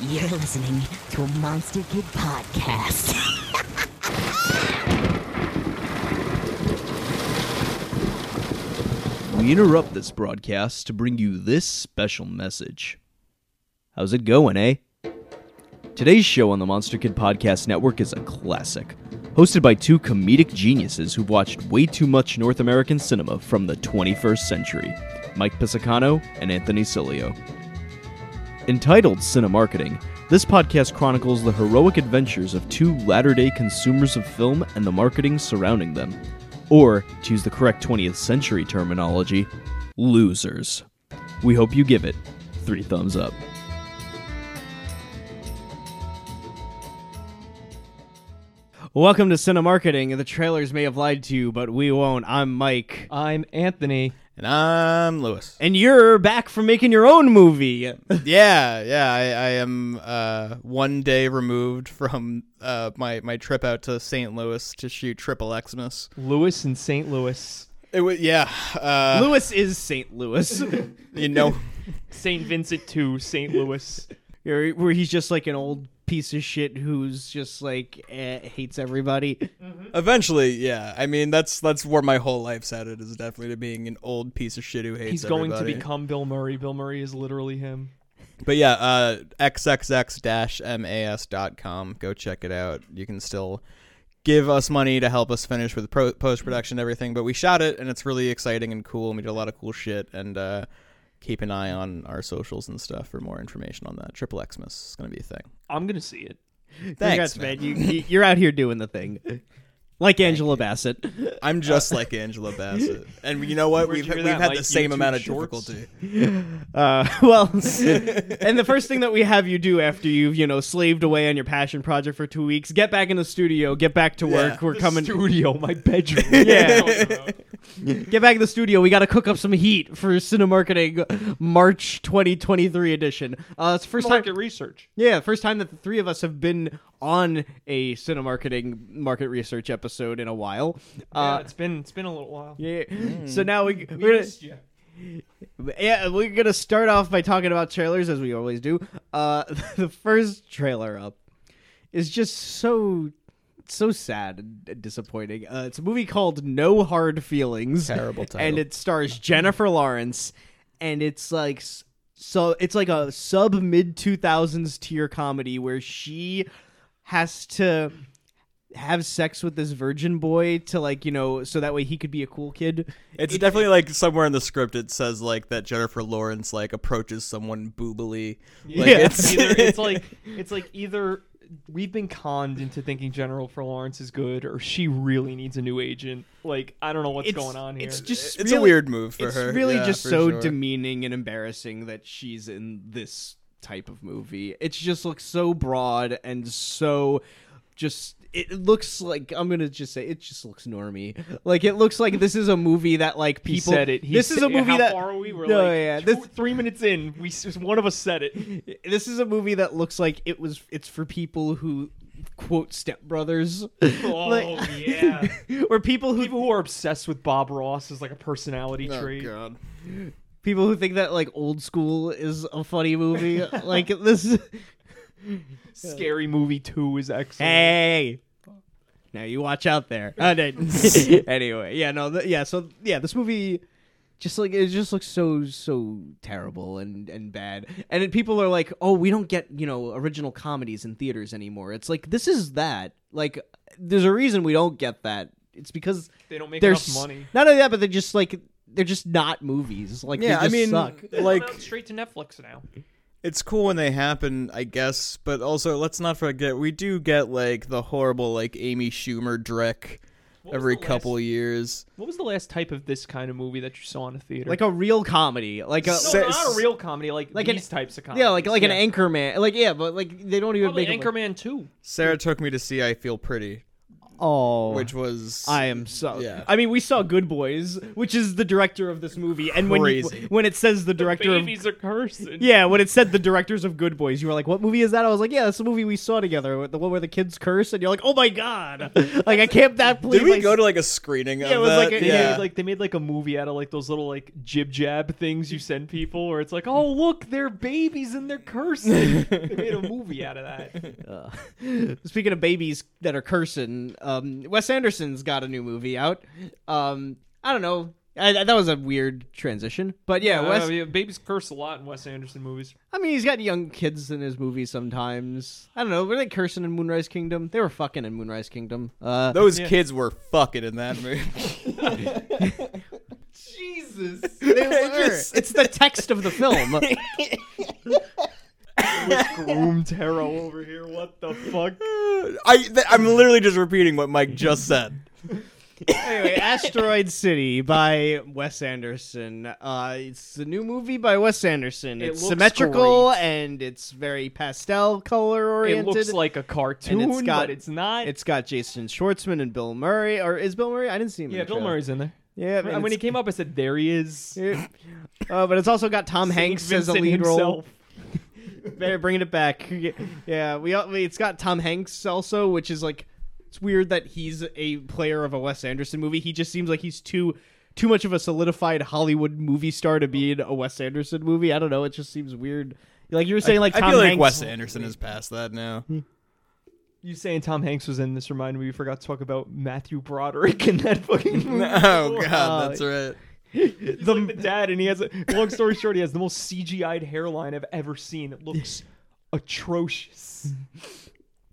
You're listening to a Monster Kid podcast. We interrupt this broadcast to bring you this special message. How's it going, eh? Today's show on the Monster Kid Podcast Network is a classic, hosted by two comedic geniuses who've watched way too much North American cinema from the 21st century Mike Pisacano and Anthony Cilio. Entitled Cinemarketing, this podcast chronicles the heroic adventures of two latter day consumers of film and the marketing surrounding them. Or, to use the correct 20th century terminology, losers. We hope you give it three thumbs up. Welcome to Cinemarketing. The trailers may have lied to you, but we won't. I'm Mike. I'm Anthony. And I'm Louis. And you're back from making your own movie. yeah, yeah. I, I am uh, one day removed from uh, my my trip out to St. Louis to shoot Triple Xmas. Louis in St. Louis. It was yeah. Uh, Louis is St. Louis. you know, St. Vincent to St. Louis. Where where he's just like an old piece of shit who's just like eh, hates everybody. eventually, yeah. I mean, that's that's where my whole life's headed is definitely to being an old piece of shit who hates. He's going everybody. to become Bill Murray. Bill Murray is literally him. But yeah, uh, xxx-mas.com. Go check it out. You can still give us money to help us finish with pro- post production and everything. But we shot it, and it's really exciting and cool. And we did a lot of cool shit. And uh, keep an eye on our socials and stuff for more information on that. Triple Xmas is going to be a thing. I'm gonna see it. Thanks, Congrats, man. You, you you're out here doing the thing. Like Angela Bassett. I'm just like Angela Bassett, and you know what? Where'd We've you hear we've that, had Mike? the same YouTube amount of Shorts? difficulty. Uh, well, and the first thing that we have you do after you've you know slaved away on your passion project for two weeks, get back in the studio, get back to work. Yeah. We're coming. Studio, my bedroom. Yeah. Get back in the studio. We got to cook up some heat for Cinemarketing March 2023 edition. Uh, it's the first time. Market research. Yeah, first time that the three of us have been on a Cinemarketing market research episode in a while. yeah, Uh, it's been it's been a little while. yeah. So now we we're gonna, yeah we're gonna start off by talking about trailers as we always do. Uh, the first trailer up is just so so sad and disappointing. Uh, it's a movie called No Hard Feelings. Terrible title. And it stars Jennifer Lawrence, and it's like so it's like a sub mid two thousands tier comedy where she has to have sex with this virgin boy to like you know so that way he could be a cool kid. It's It- definitely like somewhere in the script it says like that Jennifer Lawrence like approaches someone boobily. Like Yeah. it's either it's like it's like either we've been conned into thinking Jennifer Lawrence is good, or she really needs a new agent. Like I don't know what's It's- going on here. It's just it's really- a weird move for it's her. really Yeah, just so sure. demeaning and embarrassing that she's in this type of movie. It just looks so broad and so just it looks like I'm gonna just say it just looks normy. Like it looks like this is a movie that like he people. said it. He this is a movie how that. far are we? We're No, like yeah, two- this- three minutes in. We one of us said it. This is a movie that looks like it was. It's for people who quote stepbrothers. Oh Like- yeah. or people who People who are obsessed with Bob Ross as like a personality Oh, trait. God. People who think that like old school is a funny movie. like this. Scary Movie Two is excellent. Hey. Now you watch out there. Uh, anyway, yeah, no, th- yeah. So yeah, this movie just like it just looks so so terrible and and bad. And then people are like, "Oh, we don't get you know original comedies in theaters anymore." It's like this is that. Like, there's a reason we don't get that. It's because They don't make enough money. Not only that, but they're just like they're just not movies. Like, Yeah, they I mean, suck. Like out straight to Netflix now. it's cool when they happen, I guess, but also let's not forget we do get like the horrible like Amy Schumer Drek What was every the last- couple years. What was the last type of this kind of movie that you saw in a theater? Like a real comedy, like a no, Se- not a real comedy. Like, like an- these types of comedy. yeah, like like yeah. an Anchorman. Like yeah, but like they don't even Oh, make the it like- Anchorman Two. Sarah took me to see I Feel Pretty. Oh, which was I am so. Yeah. I mean, we saw Good Boys, which is the director of this movie, and when you, when it says the director of Babies are cursing. yeah, when it said the directors of Good Boys, you were like, "What movie is that?" I was like, "Yeah, that's the movie we saw together, the one where the kids curse." And you're like, "Oh my god!" like I can't that believe Did we I go to like a screening of it was that? like a- They yeah. made like they made like a movie out of like those little like jib jab things you send people, where it's like, oh look, they're babies and they're cursing. they made a movie out of that. Uh, speaking of babies that are cursing, um, Wes Anderson's got a new movie out. Um, I don't know. I, I- that was a weird transition, but yeah, Uh, Wes. yeah, babies curse a lot in Wes Anderson movies. I mean, he's got young kids in his movies sometimes. I don't know. Were they cursing in Moonrise Kingdom? They were fucking in Moonrise Kingdom. Uh, Those Yeah. kids were fucking in that movie. Jesus, they were. just- It's the text of the film. groom tarot over here. What the fuck? I th- I'm literally just repeating what Mike just said. anyway, Asteroid City by Wes Anderson. Uh, it's a new movie by Wes Anderson. It It's looks symmetrical great. and it's very pastel color oriented. It looks like a cartoon, and it's got but it's not. It's got Jason Schwartzman and Bill Murray, or is Bill Murray? I didn't see him. in yeah, the Bill trailer. Murray's in there. Yeah, when, and when he came up, I said, "There he is." Yeah. Uh, but it's also got Tom Saint Hanks as a Vincent lead role. Himself. They're bringing it back. Yeah, we. all- It's got Tom Hanks also, which is like it's weird that he's a player of a Wes Anderson movie. He just seems like he's too too much of a solidified Hollywood movie star to be in a Wes Anderson movie. I don't know. It just seems weird. Like you were saying, like I Tom feel like Hanks. Wes Anderson is past that now. You saying Tom Hanks was in this reminded me we forgot to talk about Matthew Broderick in that fucking movie. oh god, Uh, that's right. He's like the dad, and he has a long story short, he has the most CGI'd hairline I've ever seen. It looks atrocious.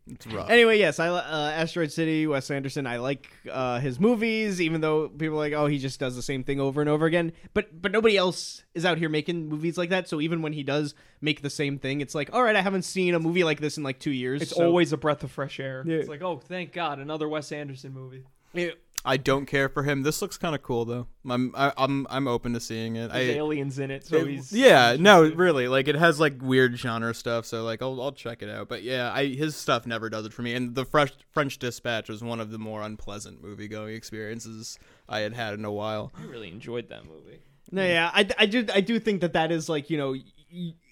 It's rough. Anyway, yes, I li- uh, Asteroid City, Wes Anderson. I like uh, his movies, even though people are like, oh, he just does the same thing over and over again. But but nobody else is out here making movies like that. So even when he does make the same thing, it's like, all right, I haven't seen a movie like this in like two years. It's so- always a breath of fresh air. Yeah. It's like, oh, thank God, another Wes Anderson movie. Yeah. I don't care for him. This looks kind of cool though. I'm I, I'm I'm open to seeing it. There's I, aliens in it, so it- he's yeah, no, really, like it has like weird genre stuff, so like I'll I'll check it out. But yeah, I his stuff never does it for me. And the Fresh French Dispatch was one of the more unpleasant movie going experiences I had had in a while. I really enjoyed that movie. No, yeah, I, I do I do think that that is like you know,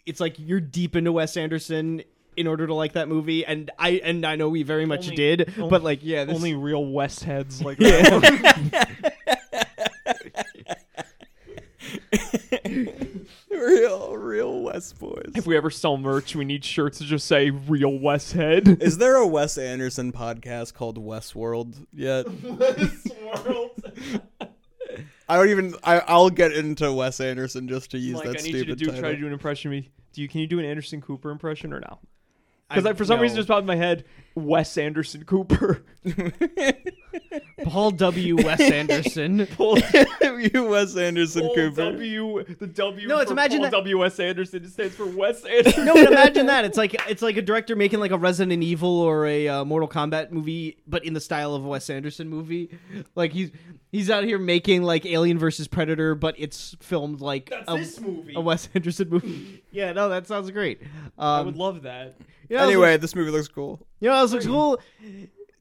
it's like you're deep into Wes Anderson in order to like that movie, and I and I know we very much Only- did, only- but like yeah, this, Only real West heads like that. real, real West boys. if we ever sell merch, we need shirts that just say "Real West Head." Is there a Wes Anderson podcast called Westworld yet? I don't even. I, I'll get into Wes Anderson just to use Mike, that I need you to stupid do title. try to do an impression of me. Do you? Can you do an Anderson Cooper impression or no? Because for some reason no. just popped in my head Wes Anderson Cooper. Paul W. Wes Anderson. you Wes Anderson Paul Cooper. W. The W. No, it's for imagine Paul that- W. S. Anderson. It stands for Wes Anderson. no, but imagine that. It's like it's like a director making like a Resident Evil or a uh, Mortal Kombat movie, but in the style of a Wes Anderson movie. Like he's he's out here making like Alien versus Predator, but it's filmed like That's a, this movie. a Wes Anderson movie. yeah, no, that sounds great. Um, I would love that. you know, Anyway, this movie looks cool. You know, what else looks cool.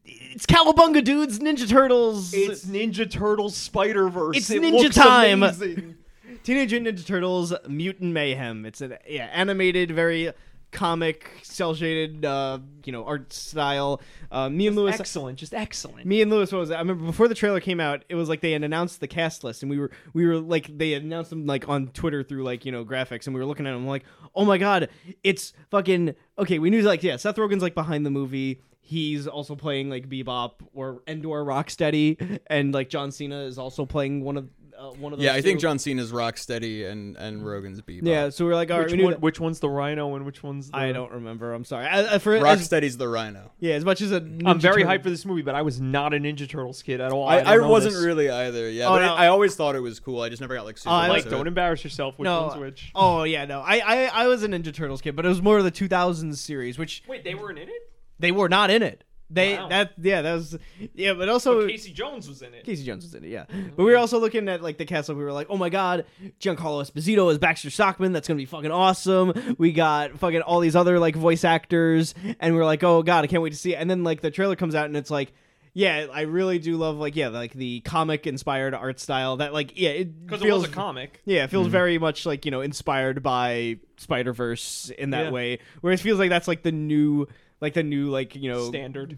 It's Cowabunga dudes, Ninja Turtles. It's Ninja Turtles Spider Verse. It's it Ninja time. amazing. Teenage Mutant Ninja Turtles Mutant Mayhem. It's an yeah animated, very comic, cel shaded, uh, you know, art style. Uh, me and Louis. excellent, just excellent. Me and Louis, what was it? I remember before the trailer came out, it was like they had announced the cast list, and we were we were like they announced them like on Twitter through like you know graphics, and we were looking at them like, oh my god, it's fucking okay. We knew like yeah, Seth Rogen's like behind the movie. He's also playing like Bebop or Endor Rocksteady, and like John Cena is also playing one of uh, one of those. Yeah, I think two. John Cena's Rocksteady and and Rogen's Bebop. Yeah, so we're like, all right, which, we knew one, that- which one's the Rhino and which one's the... I don't remember. I'm sorry. I, I, for, as, Rocksteady's the Rhino. yeah, as much as a I'm very Turtle- hyped for this movie, but I was not a Ninja Turtles kid at all. I, don't I, know wasn't this. really either. Yeah, Oh, but no. I, I always thought it was cool. I just never got like super. Oh, I Like, like- it. don't embarrass yourself. Which no, one's which? Oh yeah, no. I, I I was a Ninja Turtles kid, but it was more of the 2000s series, which Wait, they weren't in it. they were not in it. They Wow. that yeah that was yeah, but also But Casey Jones was in it. Casey Jones was in it, yeah. But we were also looking at like the cast. Like we were like, oh my god, Giancarlo Esposito is Baxter Stockman. That's gonna be fucking awesome. We got fucking all these other like voice actors, and we are like, oh god, I can't wait to see it. And then like the trailer comes out, and it's like, yeah, I really do love like yeah, like the comic inspired art style that like yeah, it Because it feels was a comic. Yeah, it feels Mm-hmm. very much like, you know, inspired by Spider Verse in that Yeah. way. Where it feels like that's like the new like the new like, you know Standard.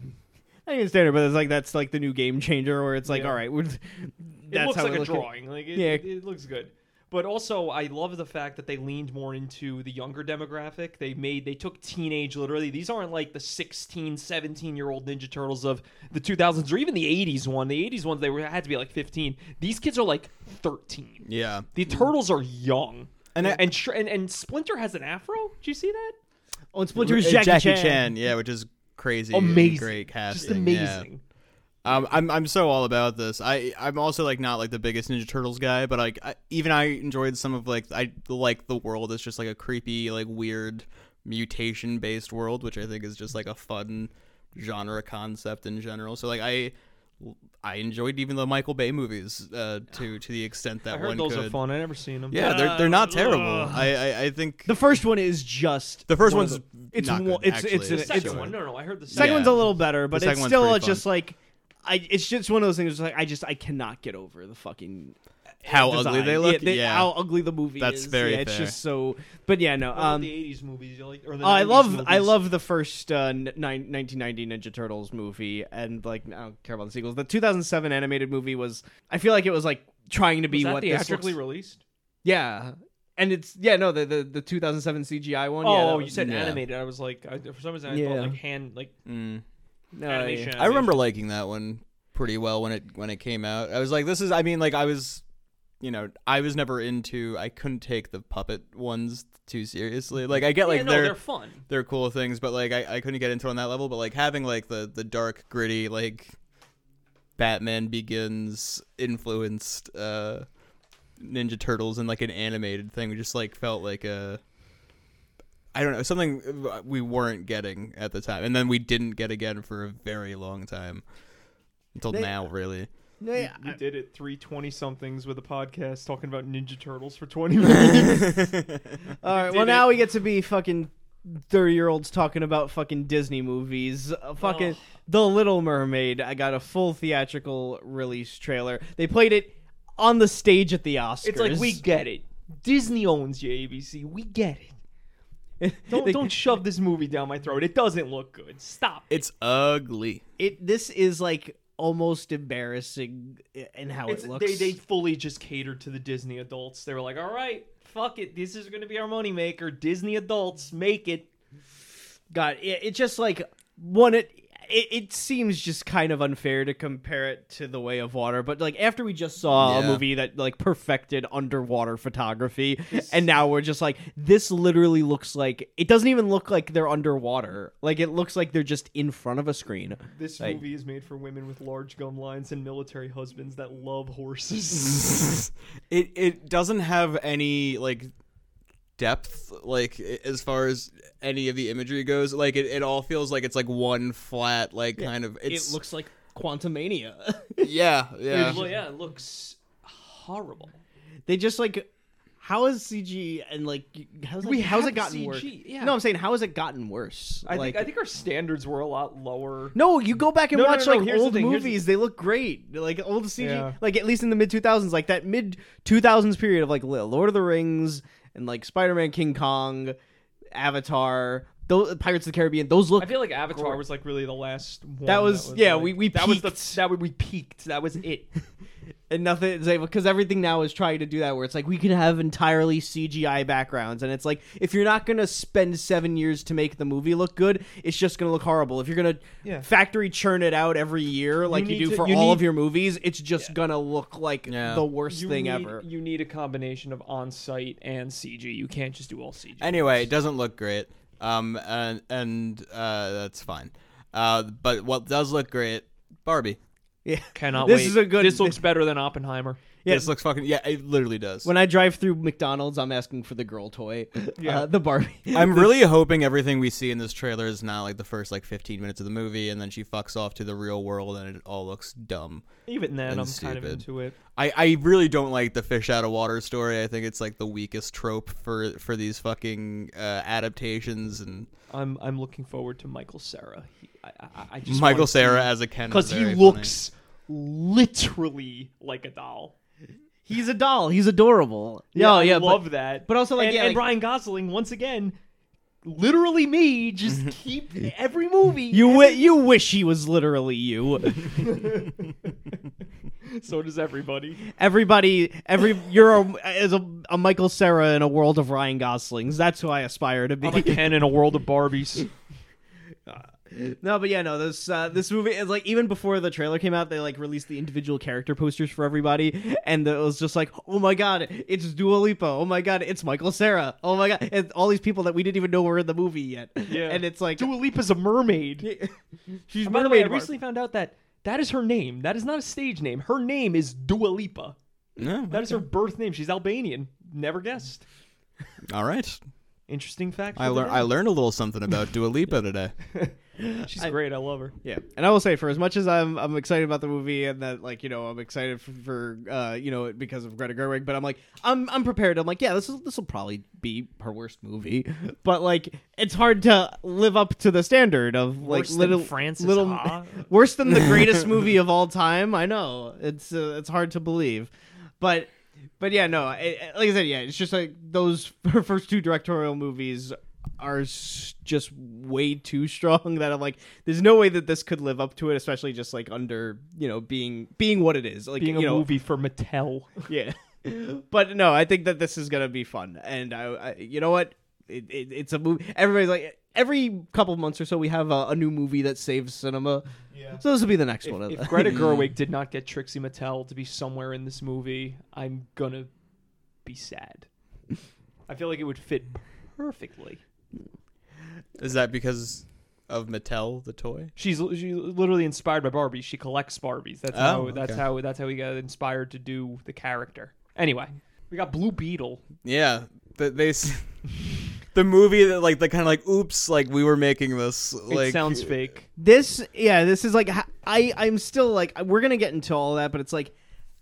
I think it's standard, but it's like that's like the new game changer where it's like, Yeah. all right, we're, It looks how like we a look at- drawing. Like it, Yeah. it, it looks good. But also, I love the fact that they leaned more into the younger demographic. They made they took teenage literally. These aren't like the 16, 17 year old Ninja Turtles of the 2000s or even the 80s one. The 80s ones they were had to be like 15. These kids are like 13. Yeah. The turtles are young. And And I- and, Sh- and and Splinter has an afro. Did you see that? Oh, and Splinter's Uh, Jackie, Chan. yeah, which is crazy. Amazing. Great casting. Just amazing. yeah. Um, I'm I'm so all about this. I I'm also like not like the biggest Ninja Turtles guy, but like I, even I enjoyed some of like I like the world. It's just like a creepy, like weird mutation based world, which I think is just like a fun genre concept in general. So like I I enjoyed even the Michael Bay movies uh, to to the extent that I heard one those could. are fun. I never seen them. Yeah, they're they're not terrible. I, I I think The first one is just the first one one's the- it's not one- good, it's it's actually. an- The it's second one. No, no, I heard the second second. one's a little better, but it's still it's just fun. like I it's just one of those things like I just I cannot get over the fucking how design. ugly they Yeah, look. they- Yeah, how ugly the movie That's is. That's very yeah, it's fair. just so but yeah, no. Um the '80s movies, you like, or the Oh, I 90s love I love the first uh, n- nine, 1990 Ninja Turtles movie, and like I don't care about the sequels. The 2007 animated movie was I feel like it was like trying to be Was that what theatrically looks- released? yeah, and it's yeah no the the, the 2007 CGI one. yeah, Oh, that you said yeah. animated. I was like, I, for some reason, I Yeah. thought like hand, like Mm. no, animation. yeah. I remember liking that one pretty well when it when it came out. I was like, this is. I mean, like I was, you know, I was never into. I couldn't take the puppet ones too seriously. Like I get like yeah, no, they're, they're fun. they're cool things, but like I, I couldn't get into it on that level. But like having like the the dark gritty like Batman Begins influenced uh Ninja Turtles and like an animated thing we just like felt like a. I don't know something we weren't getting at the time, and then we didn't get again for a very long time until They- now, really. No, yeah, We did it three twenty somethings with a podcast talking about Ninja Turtles for twenty minutes. All right. did Well, now it. we get to be fucking thirty year olds talking about fucking Disney movies. Uh, fucking Ugh. The Little Mermaid. I got a full theatrical release trailer. They played it on the stage at the Oscars. it's like we get it. Disney owns you, ABC. We get it. Don't They- don't shove this movie down my throat. It doesn't look good. Stop. It's ugly. It. This is like almost embarrassing in how It's, it looks. they they fully just catered to the Disney adults. They were like, all right, fuck it. This is going to be our moneymaker. Disney adults make it. God, it, it just like one. It, it it seems just kind of unfair to compare it to The Way of Water, but like after we just saw a movie that like perfected underwater photography, and now we're just like this. Literally looks like it doesn't even look like they're underwater. Like it looks like they're just in front of a screen. This Like- movie is made for women with large gum lines and military husbands that love horses. it it doesn't have any like depth like as far as any of the imagery goes like it, it all feels like it's like one flat like kind of it's it looks like Quantumania. yeah yeah well, yeah, it looks horrible. they just like. How is CG and like how's it, We how's it gotten worse? CG, yeah. No, I'm saying how has it gotten worse? I like, think I think our standards were a lot lower. No, you go back and No, no, watch no, no, like here's the old the- movies. They look great. Like old CG, Yeah. like at least in the mid 2000s, like that mid 2000s period of like Lord of the Rings and like Spider-Man, King Kong, Avatar, those Pirates of the Caribbean. Those look I feel like Avatar Great. was like really the last one. That was- yeah, like- we- we that was the peaked. that we peaked. That was it. and nothing it's like because everything now is trying to do that where it's like we can have entirely CGI backgrounds and it's like if you're not gonna spend seven years to make the movie look good, it's just gonna look horrible. If you're gonna Yeah. factory churn it out every year like you, need do to- for you all need- of your movies, it's just gonna look like Yeah. the worst You thing need, ever. You need a combination of on-site and CG. You can't just do all CG. anyway it doesn't look great um and and uh that's fine uh but what does look great barbie Yeah. Cannot This wait. is a good- This looks better than Oppenheimer. Yeah. This looks fucking yeah. It literally does. When I drive through McDonald's, I'm asking for the girl toy, Yeah. uh, the Barbie. I'm really hoping everything we see in this trailer is not like the first like 15 minutes of the movie, and then she fucks off to the real world, and it all looks dumb. Even then, I'm kind of into it. I, I really don't like the fish out of water story. I think it's like the weakest trope for for these fucking uh, adaptations and I'm I'm looking forward to Michael Cera. He, I, I, I Michael wanna Sarah as a Ken because he very funny. looks literally like a doll. He's a doll. He's adorable. Yeah, Yeah, I love but, that. but also, like, and, yeah, and like- Ryan Gosling once again, literally me. Just keep every movie. you wi- you wish he was literally you. so does everybody. Everybody, every you're a, a, a Michael Cera in a world of Ryan Goslings. That's who I aspire to be. I'm a Ken in a world of Barbies. No, but yeah, no. This uh, this movie is like even before the trailer came out, they like released the individual character posters for everybody, and it was just like, oh my god, it's Dua Lipa. Oh my god, it's Michael Cera. Oh my god, and all these people that we didn't even know were in the movie yet. Yeah, and it's like Dua Lipa's a mermaid. she's And by the way, I mermaid. recently found out that that is her name. That is not a stage name. Her name is Dua Lipa. Yeah, That is her birth name. She's Albanian. Never guessed. all right. Interesting fact. I for learned. I learned a little something about Dua Lipa today. She's great. I love her. Yeah, and I will say, for as much as I'm I'm excited about the movie and that like you know I'm excited for, for uh you know because of Greta Gerwig, but I'm like I'm I'm prepared. I'm like yeah, this is this will probably be her worst movie, but like it's hard to live up to the standard of like Worse little Frances little Ha? worse than the greatest movie of all time. I know it's uh, it's hard to believe, but. But yeah, no. It- like I said, yeah, it's just like those her first two directorial movies are just way too strong that I'm like, there's no way that this could live up to it, especially just like under you know being being what it is, like Being you a know, movie for Mattel. yeah. but no, I think that this is gonna be fun, and I, I you know what, it, it, it's a movie. Everybody's like, every couple months or so, we have a, a new movie that saves cinema. Yeah. So this will be the next If, one. if. Greta Gerwig did not get Trixie Mattel to be somewhere in this movie, I'm gonna be sad. I feel like it would fit perfectly. Is that because of Mattel, the toy? She's she's literally inspired by Barbies. She collects Barbies. That's Oh, how that's okay. how that's how we got inspired to do the character. Anyway, we got Blue Beetle. Yeah, the, they. s- The movie that like the kind of like oops like we were making this like it sounds fake. this yeah this is like I I'm still like we're gonna get into all that but it's like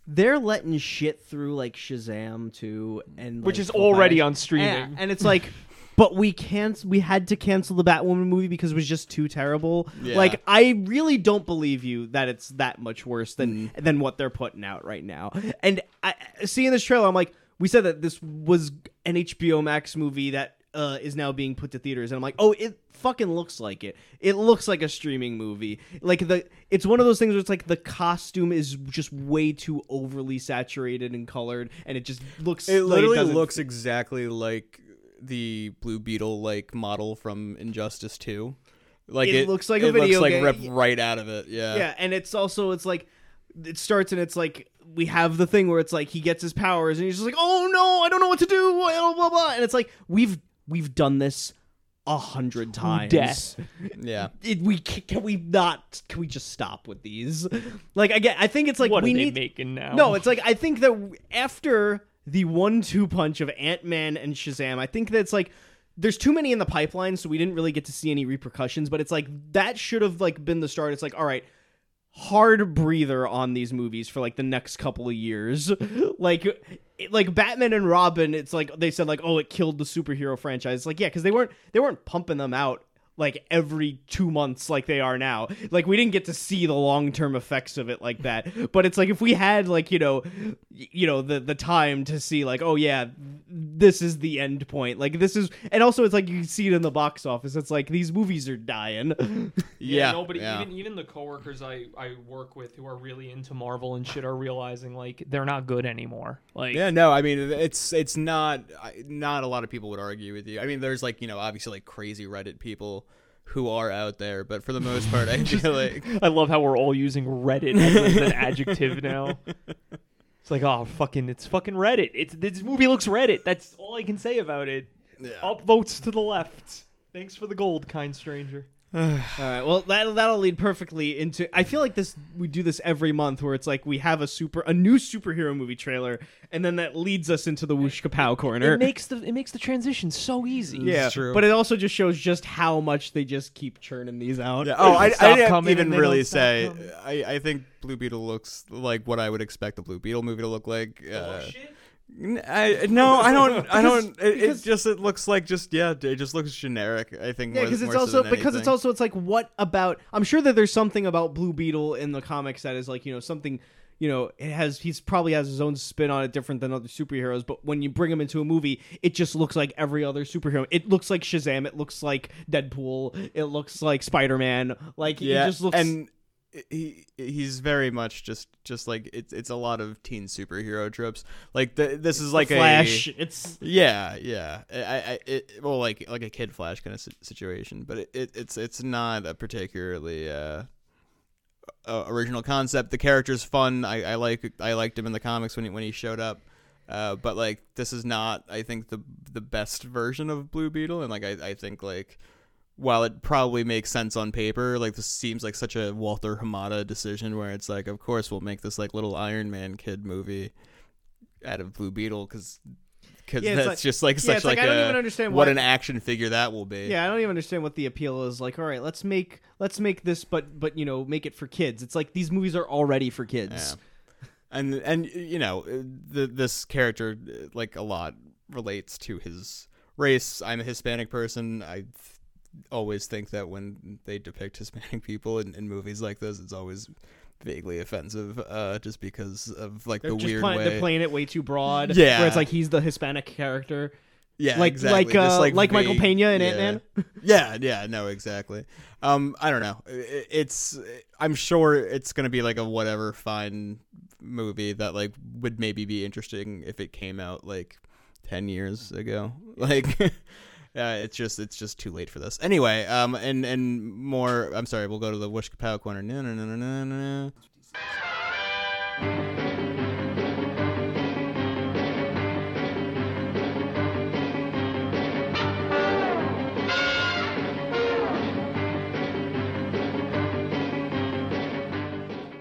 they're letting shit through like shazam too and Which like, is already on streaming. and, and it's like but we can't we had to cancel the batwoman movie because it was just too terrible Yeah. like i really don't believe you that it's that much worse than than what they're putting out right now and I, seeing this trailer i'm like we said that this was an hbo max movie that uh, is now being put to theaters, and I'm like, oh, it fucking looks like it. It looks like a streaming movie. Like the, it's one of those things where it's like the costume is just way too overly saturated and colored, and it just looks. It like literally doesn't- looks exactly like the Blue Beetle like model from Injustice 2. Like It it, looks like a video looks game. like ripped right out of it. Yeah. Yeah, and it's also it's like it starts and it's like we have the thing where it's like he gets his powers and he's just like, oh no, I don't know what to do, blah blah blah, and it's like we've we've done this a hundred times. death. Yeah. It, we can, can we not? Can we just stop with these? Like again, I think it's like what we are they need. making now? No, it's like I think that after the one-two punch of Ant Man and Shazam, I think that's like there's too many in the pipeline, so we didn't really get to see any repercussions. But it's like that should have like been the start. It's like all right, hard breather on these movies for like the next couple of years. like it- like Batman and Robin, it's like they said like oh it killed the superhero franchise. Like yeah, because they weren't they weren't pumping them out like every two months like they are now. Like we didn't get to see the long term effects of it like that. But it's like if we had like you know, you know the the time to see like oh yeah, this is the end point. Like this is, and also it's like you can see it in the box office. It's like these movies are dying. Yeah. nobody yeah. even even the coworkers I I work with who are really into Marvel and shit are realizing like they're not good anymore. Like Yeah, no, I mean it's it's not not a lot of people would argue with you. I mean, there's like you know obviously like crazy Reddit people who are out there, but for the most part, I feel like I love how we're all using Reddit as an adjective now. It's like, oh, fucking, it's fucking Reddit. It's this movie looks Reddit. That's all I can say about it. Upvotes to the left. Thanks for the gold, kind stranger. All right. Well, that that'll lead perfectly into. I feel like this. We do this every month, where it's like we have a super, a new superhero movie trailer, and then that leads us into the Woosh Kapow corner. It makes the it makes the transition so easy. yeah, true. but it also just shows just how much they just keep churning these out. Yeah. Oh, I, Stop I didn't even really say. I, I think Blue Beetle looks like what I would expect a Blue Beetle movie to look like. Uh, n- I no, I don't. I don't. It, it because- just it looks like just yeah. It just looks generic. I think. Yeah, because it's so also because it's also it's like what about? I'm sure that there's something about Blue Beetle in the comics that is like you know something. You know, it has he's probably has his own spin on it, different than other superheroes. But when you bring him into a movie, it just looks like every other superhero. It looks like Shazam. It looks like Deadpool. It looks like Spider Man. Like yeah, it just looks. and he he's very much just just like it's it's a lot of teen superhero tropes. Like the, this is like Flash. a It's Yeah, yeah. I, I, it, well, like like a kid Flash kind of situation, but it, it, it's it's not a particularly uh, uh, original concept. The character's fun. I, I like I liked him in the comics when he when he showed up. Uh, but like this is not, I think the the best version of Blue Beetle, and like I, I think like while it probably makes sense on paper, like this seems like such a Walter Hamada decision where it's like, of course we'll make this like little Iron Man kid movie out of Blue Beetle because because Yeah, that's like- just like yeah, such like, like, I don't a- even understand what why- an action figure that will be. yeah. I don't even understand what the appeal is. Like, all right, let's make let's make this, but but you know, make it for kids. It's like these movies are already for kids. Yeah. and and you know the this character like a lot relates to his race. I'm a Hispanic person. I always think that when they depict Hispanic people in, in movies like this, it's always vaguely offensive, uh, just because of like They're the weird play- way. they're playing it way too broad. Yeah. where it's like he's the Hispanic character. yeah, like exactly. like uh, like, Michael vague- Pena in yeah. Ant Man. yeah, yeah, no, exactly. Um, I don't know. I- It's I'm sure it's gonna be like a whatever fine movie that like would maybe be interesting if it came out like ten years ago. Like, uh, it's just it's just too late for this. Anyway, um, and and more. I'm sorry. We'll go to the Woosh Kapow corner. No, no, no, no, no, no.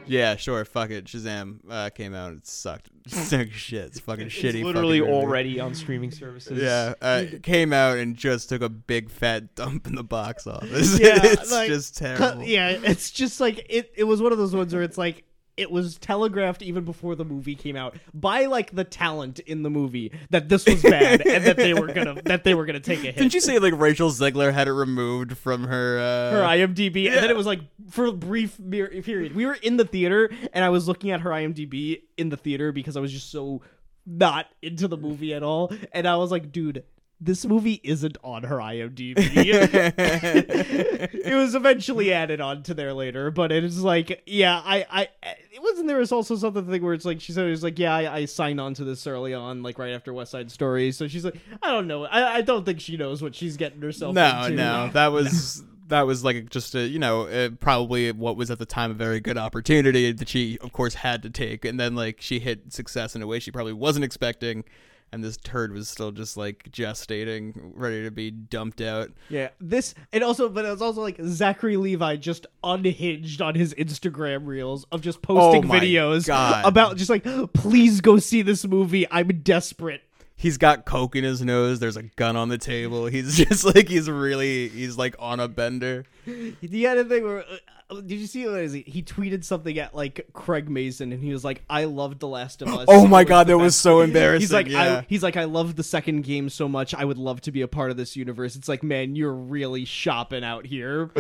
Yeah, sure. Fuck it. Shazam uh, came out. And it sucked. Sucked shit. It's fucking shitty. It's literally fucking already on streaming services. Yeah, uh, it came out and just took a big fat dump in the box office. Yeah, it's like- just terrible. yeah, it's just like it. It was one of those ones where it's like it was telegraphed even before the movie came out by like the talent in the movie that this was bad and that they were gonna that they were gonna take a hit. Didn't you say like Rachel Zegler had it removed from her? Uh, her IMDb, and then it was like for a brief period. We were in the theater, and I was looking at her IMDb in the theater because I was just so not into the movie at all, and I was like, dude. This movie isn't on her IMDb. it was eventually added on to there later, but it is like, yeah, I, I, it wasn't there was also something thing where it's like she said it was like, yeah, I, I signed on to this early on, like right after West Side Story. So she's like, I don't know, I, I don't think she knows what she's getting herself no, into. no, that was that was like just a you know uh, probably what was at the time a very good opportunity that she of course had to take, and then like she hit success in a way she probably wasn't expecting. And this turd was still just like gestating, ready to be dumped out. Yeah, this and also, but it was also like Zachary Levi just unhinged on his Instagram reels of just posting Oh videos God. about just like, please go see this movie. I'm desperate. He's got coke in his nose. There's a gun on the table. He's just like he's really he's like on a bender. He had a thing where. Uh, Uh, did you see what is he? He tweeted something at like Craig Mazin, and he was like, "I loved The Last of Us." Oh my God, that was so embarrassing. He's like, yeah. I, he's like, I love the second game so much. I would love to be a part of this universe. It's like, man, you're really shopping out here.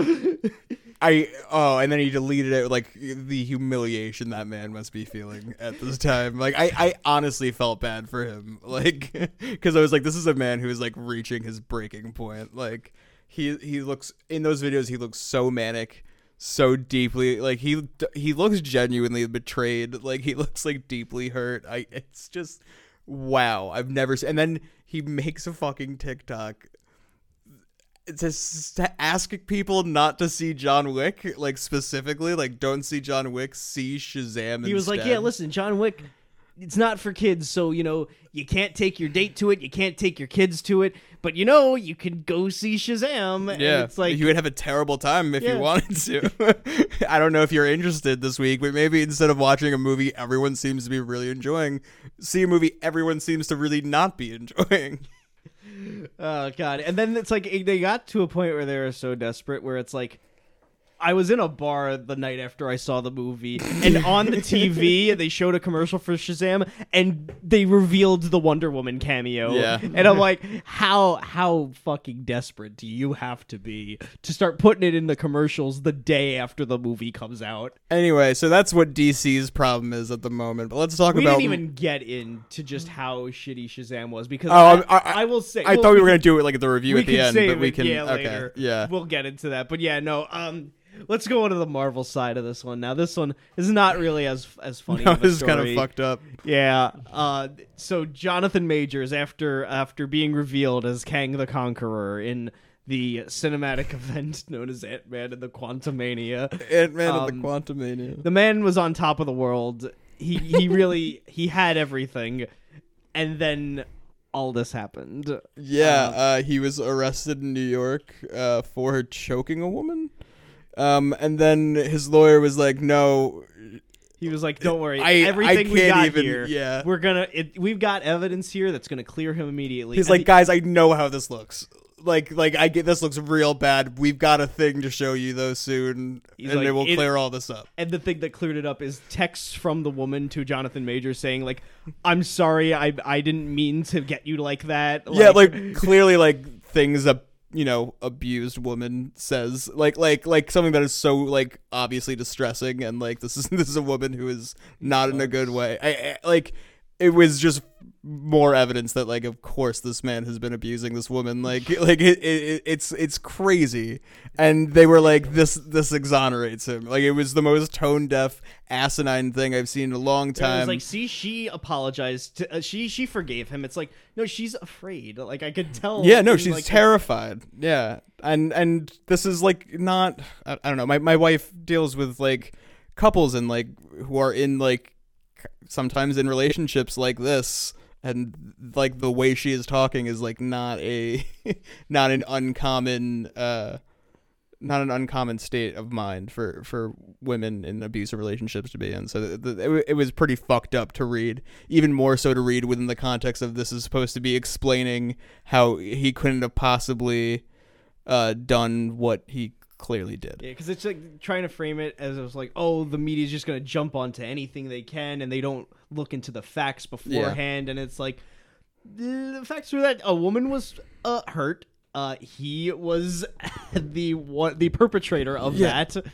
I oh, and then he deleted it. Like the humiliation that man must be feeling at this time. Like I, I honestly felt bad for him. Like because I was like, this is a man who is like reaching his breaking point. Like he he looks in those videos. He looks so manic, so deeply. Like he he looks genuinely betrayed. Like he looks like deeply hurt. I it's just wow. I've never seen. And then he makes a fucking TikTok to, to ask people not to see John Wick, like specifically, like don't see John Wick, see Shazam. he was like, "Yeah, listen, John Wick." It's not for kids, so you know you can't take your date to it, you can't take your kids to it, but you know you can go see Shazam. and Yeah, it's like you would have a terrible time if Yeah. you wanted to. I don't know if you're interested this week, but maybe instead of watching a movie everyone seems to be really enjoying, see a movie everyone seems to really not be enjoying. Oh god! And then it's like they got to a point where they were so desperate, where it's like, I was in a bar the night after I saw the movie, and on the TV they showed a commercial for Shazam, and they revealed the Wonder Woman cameo. Yeah. and I'm like, how how fucking desperate do you have to be to start putting it in the commercials the day after the movie comes out? Anyway, so that's what DC's problem is at the moment. But let's talk We about. We didn't even get into just how shitty Shazam was because Oh, I, I- I- will say I well, thought we we were gonna do it like the review at the end, but we can. yeah, okay, later. yeah. we'll get into that. But yeah, no. Um, let's go on to the Marvel side of this one. Now, this one is not really as as funny. No, of a this is kind of fucked up. Yeah. Uh, so Jonathan Majors, after after being revealed as Kang the Conqueror in the cinematic event known as Ant Man and the Quantumania, Ant Man Um, and the Quantumania. the man was on top of the world. He he really he had everything, and then all this happened. Yeah, uh, he was arrested in New York uh, for choking a woman. Um, and then his lawyer was like, "No, He was like, "Don't worry, I- I everything we can't got even- here, yeah. we're gonna. It, we've got evidence here that's gonna clear him immediately." He's And like, guys, I know how this looks. Like, like I get this looks real bad. We've got a thing to show you though soon, and like, it will clear all this up. and the thing that cleared it up is texts from the woman to Jonathan Major saying, "Like, I'm sorry, I I didn't mean to get you like that." yeah, like clearly, like things a you know abused woman says, like like like something that is so like obviously distressing, and like this is this is a woman who is not in a good way. I, I like it was just more evidence that like of course this man has been abusing this woman like like it, it, it's it's crazy and they were like this this exonerates him like it was the most tone deaf asinine thing i've seen in a long it time was like, see, she apologized. To, uh, she she forgave him. It's like, no, she's afraid. Like I could tell. Yeah, no, she's like, terrified. Yeah, and and this is like not. I, I don't know. My my wife deals with like couples and like who are in like sometimes in relationships like this, and like the way she is talking is like not a not an uncommon uh not an uncommon state of mind for for women in abusive relationships to be in. So the, the, it, it was pretty fucked up to read. Even more so to read within the context of this is supposed to be explaining how he couldn't have possibly uh, done what he clearly did. Yeah, because it's like trying to frame it as it was like, oh, the media's just gonna jump onto anything they can, and they don't look into the facts beforehand, and it's like the facts were that a woman was uh, hurt. Uh, he was the what the perpetrator of Yeah. that.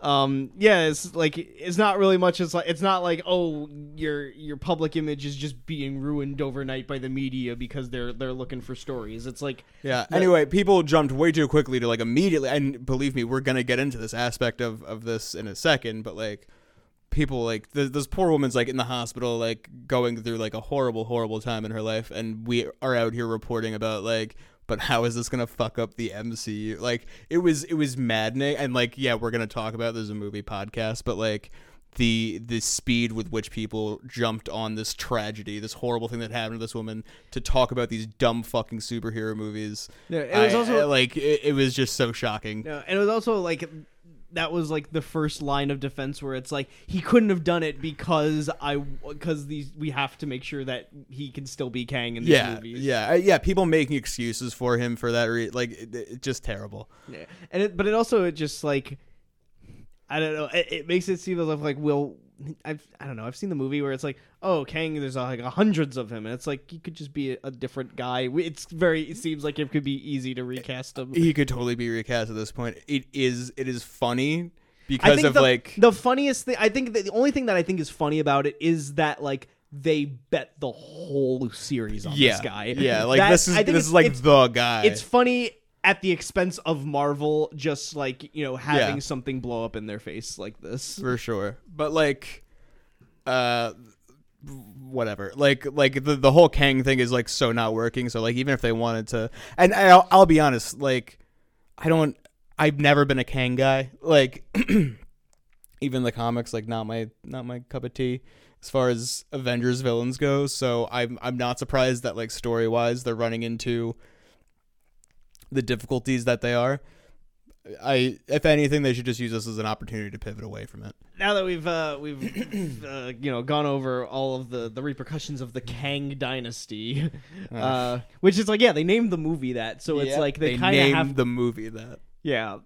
Um, yeah, it's like it's not really much. It's like it's not like oh your your public image is just being ruined overnight by the media because they're they're looking for stories. It's like Yeah. Anyway, people jumped way too quickly to like immediately, and believe me, we're gonna get into this aspect of of this in a second. But like, people like th- this poor woman's like in the hospital, like going through like a horrible, horrible time in her life, and we are out here reporting about like. But how is this gonna fuck up the MCU? Like it was, it was maddening, and like, yeah, we're gonna talk about this as a movie podcast, but like, the the speed with which people jumped on this tragedy, this horrible thing that happened to this woman, to talk about these dumb fucking superhero movies. Yeah, it was I- also- I- like it, it was just so shocking. No, and it was also like that was like the first line of defense where it's like he couldn't have done it because I because these we have to make sure that he can still be Kang in these Yeah, movies. yeah, yeah. People making excuses for him for that, re- like, it, it, just terrible. Yeah. And it, but it also it just like I don't know. It, it makes it seem as if like Will. I've I don't know. I've seen the movie where it's like, oh, Kang. There's uh, like hundreds of him, and it's like he could just be a, a different guy. It's very. It seems like it could be easy to recast him. He could totally be recast at this point. It is, it is funny because of the, like, the funniest thing. I think the only thing that I think is funny about it is that like they bet the whole series on yeah, this guy. yeah. Like That- this is this is like the guy. it's funny at the expense of Marvel, just like you know having Yeah. something blow up in their face like this. for sure. But like, uh, whatever. Like, like the the whole Kang thing is like so not working. So like, even if they wanted to, and I'll, I'll be honest, like, I don't. I've never been a Kang guy. Like, even the comics, like, not my not my cup of tea. as far as Avengers villains go. So I'm I'm not surprised that like story wise they're running into the difficulties that they are. I if anything they should just use this as an opportunity to pivot away from it. now that we've uh, we've uh, you know gone over all of the the repercussions of the Kang dynasty, uh, which is like yeah they named the movie that, so it's like they, kind of named have the movie that. Yeah.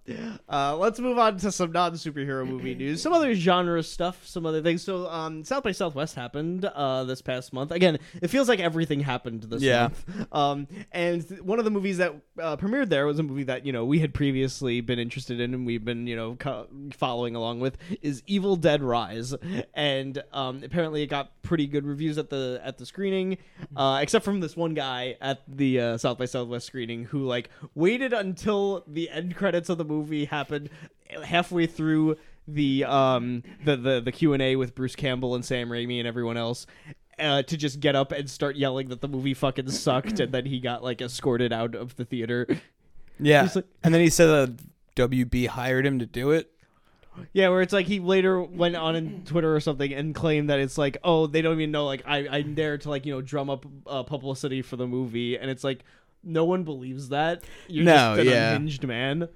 Uh, let's move on to some non superhero movie news, some other genre stuff, some other things. So um, South by Southwest happened uh, this past month. Again, it feels like everything happened this Yeah. month. Um, and one of the movies that uh, premiered there was a movie that you know we had previously been interested in and we've been you know co- following along with is Evil Dead Rise, and um, apparently it got pretty good reviews at the at the screening, uh, except from this one guy at the uh, South by Southwest screening who like waited until the end credits of the movie happened halfway through the um the the, the Q and A with Bruce Campbell and Sam Raimi and everyone else. Uh, to just get up and start yelling that the movie fucking sucked, and then he got like escorted out of the theater. Yeah. Like- and then he said that WB hired him to do it. Yeah, where it's like he later went on in Twitter or something and claimed that it's like, oh, they don't even know. Like I, I'm there to like you know drum up uh, publicity for the movie, and it's like no one believes that. You're No, just an yeah. unhinged man.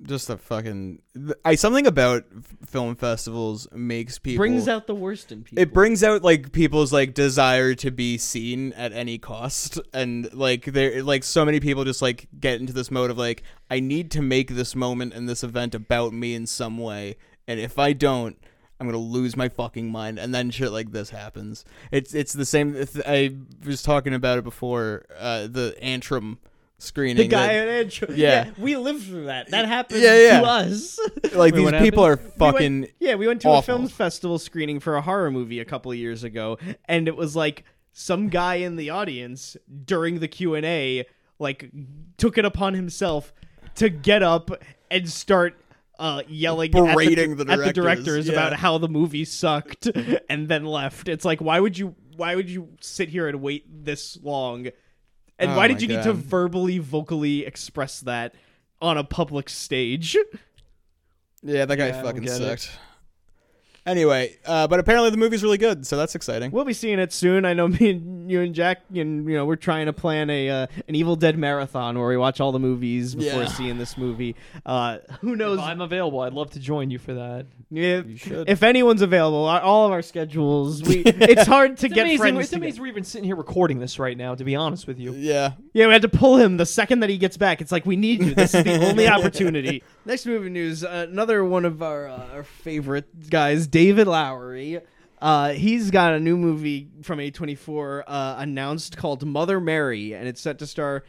Just a fucking I something about film festivals makes people Brings out the worst in people. it brings out like people's like desire to be seen at any cost and like there like so many people just like get into this mode of like i need to make this moment and this event about me in some way and if i don't i'm gonna lose my fucking mind and then shit like this happens it's it's the same i was talking about it before uh the antrim screening the guy that- at Edge. Yeah. we lived through that. That happened Yeah, yeah. to us. like Wait, these people happened? are We went- fucking yeah, we went to awful. a film festival screening for a horror movie a couple of years ago, and it was like some guy in the audience during the Q and A like took it upon himself to get up and start. Uh, yelling Berating at the, the at the directors, directors yeah. about how the movie sucked, and then left. It's like, why would you? Why would you sit here and wait this long? And Oh why did my you need to verbally, vocally express that on a public stage? yeah that guy Yeah, fucking sucked. it. Sucked anyway uh but apparently the movie's really good so that's exciting We'll be seeing it soon. I know me and you and Jack, and you know, we're trying to plan a uh, an Evil Dead marathon where we watch all the movies before Yeah. seeing this movie. Uh, who knows? If I'm available. I'd love to join you for that. if, You should. if anyone's available, our- all of our schedules. We it's hard to It's get amazing. friends. It's together. amazing we're even sitting here recording this right now. To be honest with you. yeah Yeah, we had to pull him the second that he gets back. It's like we need you. This is the only opportunity. Next movie news: uh, another one of our uh, our favorite guys, David Lowery. Uh, he's got a new movie from A24 uh, announced called Mother Mary, and it's set to star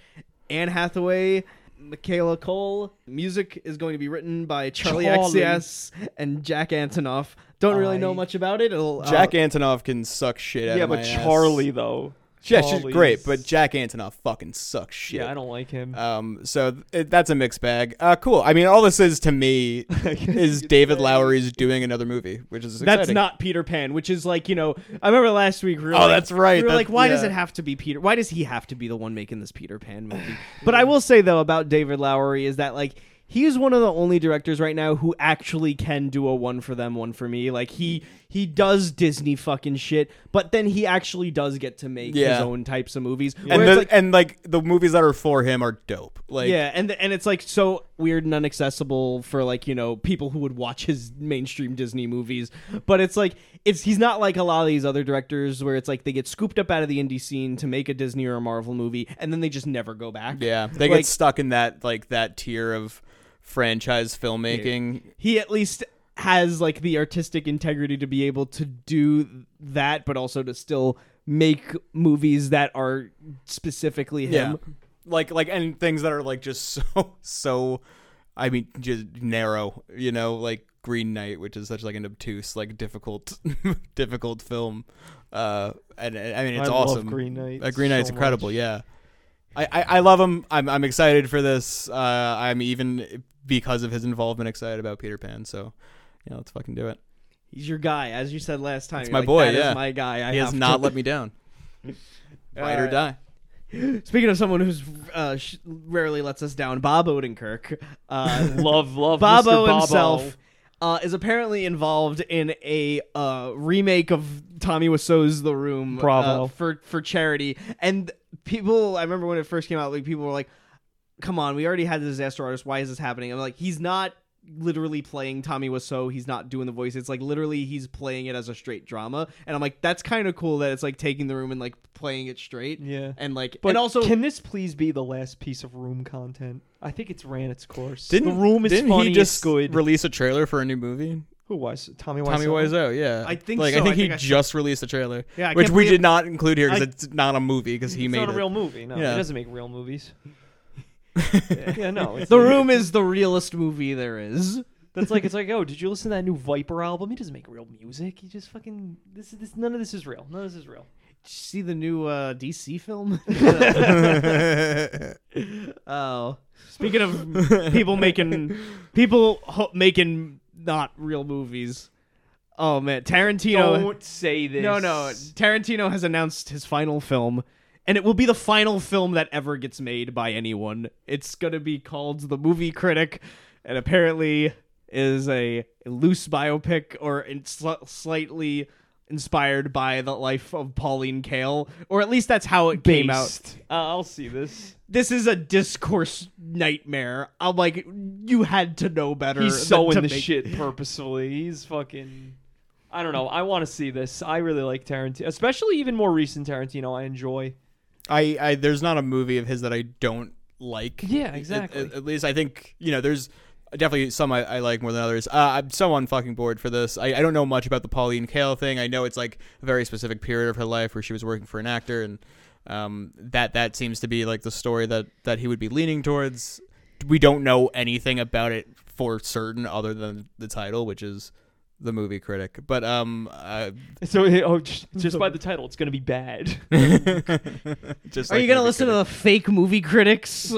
Anne Hathaway, Michaela Coel. Music is going to be written by Charli, Charli. XCX and Jack Antonoff. Don't really know much about it. It'll, uh, Jack Antonoff can suck shit out Yeah, of my but ass. Charli though. Yeah, she's great, but Jack Antonoff fucking sucks shit. yeah, I don't like him. Um, so th- that's a mixed bag. Uh, cool. I mean, all this is to me is David Lowery's doing another movie, which is exciting. That's not Peter Pan, which is like you know. I remember last week. We were Oh, like, that's right. We were That- like, why does it have to be Peter? Why does he have to be the one making this Peter Pan movie? but I will say though about David Lowery is that like he's one of the only directors right now who actually can do a one for them, one for me. Like he he does Disney fucking shit, but then he actually does get to make his own types of movies. and where the, like, and like the movies that are for him are dope. Like yeah, and and it's like so weird and inaccessible for like you know people who would watch his mainstream Disney movies. But it's like it's he's not like a lot of these other directors where it's like they get scooped up out of the indie scene to make a Disney or a Marvel movie, and then they just never go back. yeah, they Like- get stuck in that like that tier of franchise filmmaking. he at least has like the artistic integrity to be able to do that, but also to still make movies that are specifically Yeah. him. like like and things that are like just so so i mean just narrow you know like green knight which is such like an obtuse like difficult difficult film uh and, and i mean it's I love awesome Green Knight uh, green knight's so incredible much. yeah I, I i love him i'm i'm excited for this uh i'm even because of his involvement excited about peter pan so yeah let's fucking do it He's your guy, as you said last time. It's my like, boy, "That is yeah. my guy. I he has not to- let me down ride or Uh, die Speaking of someone who's uh, sh- rarely lets us down, Bob Odenkirk. Uh, love, love Bobo Mr. Himself uh, is apparently involved in a uh, remake of Tommy Wiseau's The Room. Bravo. uh, for for charity, and people. I remember when it first came out, like people were like, "Come on, we already had the disaster artist. Why is this happening?" I'm like, he's not literally playing Tommy Wiseau. He's not doing the voice. It's like literally he's playing it as a straight drama, and I'm like, that's kind of cool that it's like taking the room and like playing it straight. Yeah. and like, But and also can this please be the last piece of Room content? I think it's ran its course. Didn't the Room is didn't funny. he just it's good. release a trailer for a new movie? Who was Tommy Wiseau? Tommy Wiseau, yeah. I think like so. I think I he think I saw- just released a trailer, Yeah, which we did not include here because I- it's not a movie because he It's made not it. a real movie. No, Yeah. he doesn't make real movies. yeah, no. It's the like- room is the realest movie there is. That's like it's like, oh, did you listen to that new Viper album? He doesn't make real music. He just fucking this. Is this none of this is real. None of this is real. Did you see the new uh, DC film? oh, speaking of people making people ho- making not real movies. Oh man, Tarantino. Don't say this. no, no, Tarantino has announced his final film, and it will be the final film that ever gets made by anyone. It's gonna be called The Movie Critic, and apparently is a loose biopic or in sl- slightly inspired by the life of Pauline Kael, or at least that's how it came out. Uh, I'll see this. This is a discourse nightmare. I'm like, you had to know better. He's sowing the make- shit purposefully. He's fucking. I don't know. I want to see this. I really like Tarantino, especially even more recent Tarantino. I enjoy. I, I there's not a movie of his that I don't like. Yeah, exactly. At, at least I think you know there's definitely some I, I like more than others. Uh, I'm so on fucking board for this. I, I don't know much about the Pauline Kael thing. I know it's like a very specific period of her life where she was working for an actor, and um, that that seems to be like the story that that he would be leaning towards. We don't know anything about it for certain other than the title, which is the movie critic. But um, uh, So, oh, just, just by the title, it's gonna be bad. just Are like you gonna movie listen to the fake movie critics?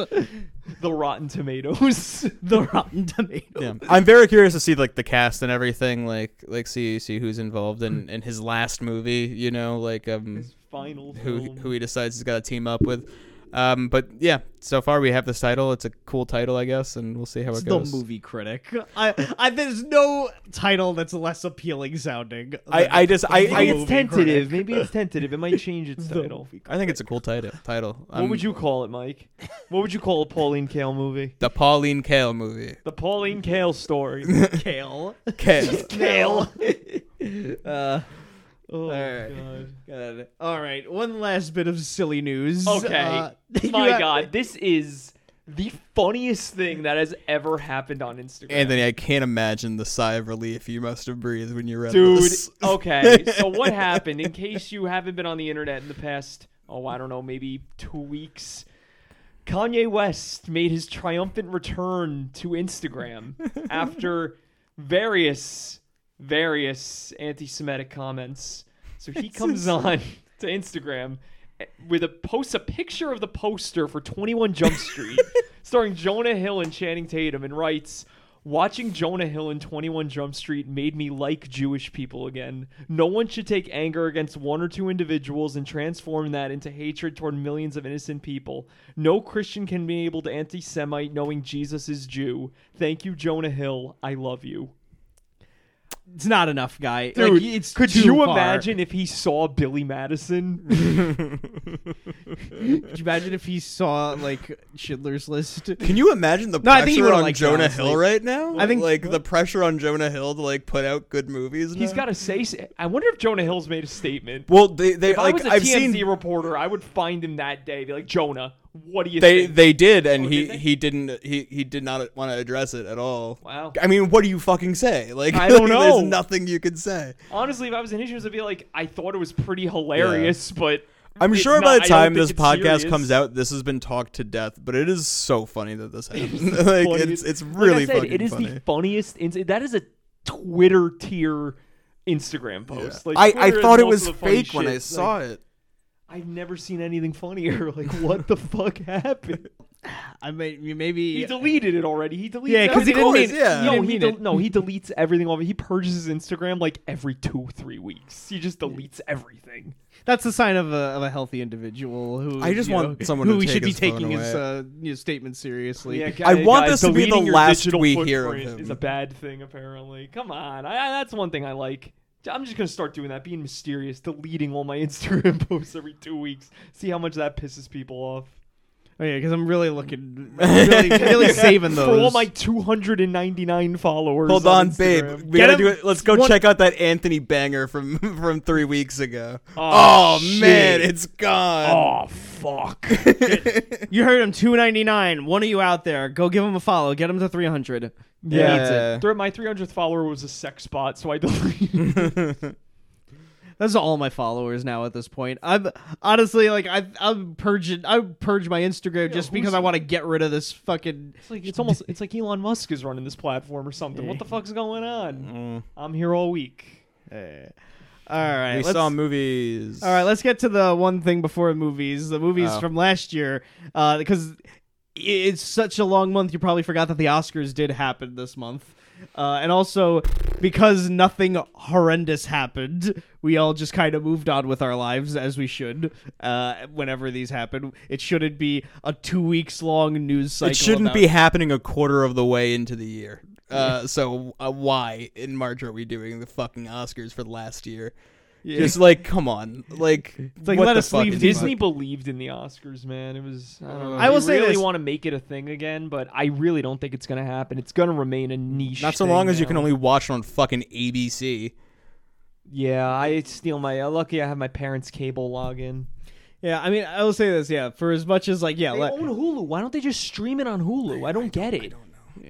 the Rotten Tomatoes. the Rotten Tomatoes. yeah. I'm very curious to see like the cast and everything, like like see see who's involved in in his last movie. You know, like um His final who film. who he decides he's got to team up with. Um, but yeah, so far we have this title. It's a cool title, I guess, and we'll see how It's it goes. the goes. movie critic. I, I, there's no title that's less appealing sounding. I, I just I, I, it's tentative. critic. Maybe it's tentative. It might change its title. I think it's a cool title. Title. What would you call it, Mike? What would you call a Pauline Kael movie? The Pauline Kael movie. The Pauline Kael story. Kale. Kael. uh, Oh Alright. god. good. All right. One last bit of silly news. Okay. Uh, My have- god, this is the funniest thing that has ever happened on Instagram. Anthony, I can't imagine the sigh of relief you must have breathed when you read Dude, this. okay. So what happened? In case you haven't been on the internet in the past, oh, I don't know, maybe two weeks. Kanye West made his triumphant return to Instagram after various, various anti-Semitic comments. So he comes on to Instagram eh, with a post a picture of the poster for 21 Jump Street, starring Jonah Hill and Channing Tatum, and writes. Watching Jonah Hill in 21 Jump Street made me like Jewish people again. No one should take anger against one or two individuals and transform that into hatred toward millions of innocent people. No Christian can be able to anti Semite knowing Jesus is Jew. Thank you, Jonah Hill. I love you. It's not enough, guy. Dude, like, it's could too you far. imagine if he saw Billy Madison? Could you imagine if he saw like Schindler's List? Can you imagine the No, I think he pressure on liked it, Jonah honestly. Hill right now? I think- like the pressure on Jonah Hill to like put out good movies. He's got to say. I wonder if Jonah Hill's made a statement. Well, they they If I like was a I've TMZ seen reporter, I would find him that day. Be like, Jonah, what do you they think? they did, and Oh, he did he didn't he he did not want to address it at all. wow. I mean, what do you fucking say? Like I don't know. There's nothing you could say. Honestly, if I was in his shoes, I'd be like, I thought it was pretty hilarious, but I'm sure by the time this podcast serious. comes out, this has been talked to death. But it is so funny that this happened. It's like it's it's Like really I said, it is funny. the funniest. That is a Twitter tier Instagram post. Like, I I thought it was of the funny fake when I saw Like, it. I've never seen anything funnier. Like, what the fuck happened? I mean, maybe He deleted it already. He deletes. Yeah, 'cause he didn't mean- yeah. he No, didn't he mean del- it. no, he deletes everything over. He purges his Instagram like every two, three weeks. He just deletes everything. that's the sign of a of a healthy individual who I just want know, someone who to we should be his phone taking his away. uh, you know, statement seriously. I want guys, this to be the last digital we hear of him. Is a bad thing, apparently. Come on, I, I, that's one thing I like. I'm just gonna start doing that, being mysterious, deleting all my Instagram posts every two weeks. See how much that pisses people off. Oh yeah, because I'm really looking, really, really saving those. For all my 299 followers. Hold on, on, babe. We Get gotta him- do it. Let's go one- check out that Anthony banger from from three weeks ago. Oh, man, it's gone. Oh fuck! you heard him, two ninety nine. One of you out there, go give him a follow. Get him to three hundred. Yeah. Needs it. Th- My 300th follower was a sex bot, so I deleted. That's all my followers now at this point. I'm honestly like I I'm purging. I purge my Instagram just because who's- I want to get rid of this fucking. It's like it's almost it's like Elon Musk is running this platform or something. What the fuck's going on? Mm. I'm here all week. All right, we let's- saw movies. All right, let's get to the one thing before movies. The movies Oh. from last year, uh, because it's such a long month. You probably forgot that the Oscars did happen this month, uh, and also because nothing horrendous happened, we all just kind of moved on with our lives as we should. Uh, whenever these happen, it shouldn't be a two weeks long news cycle. It shouldn't about- be happening a quarter of the way into the year. Uh, so uh, why in March are we doing the fucking Oscars for the last year? Just like, come on, like, like, what let the us fuck leave is Disney fuck- believed in the Oscars, man. It was. I, don't know. I will They say really this. want to make it a thing again, but I really don't think it's gonna happen. It's gonna remain a niche. Not so thing long as you can only watch it on fucking ABC. Yeah, I steal my. Uh, lucky I have my parents' cable login. Yeah, I mean, I will say this. Yeah, for as much as like, yeah, They let, own Hulu. Why don't they just stream it on Hulu? I don't get it.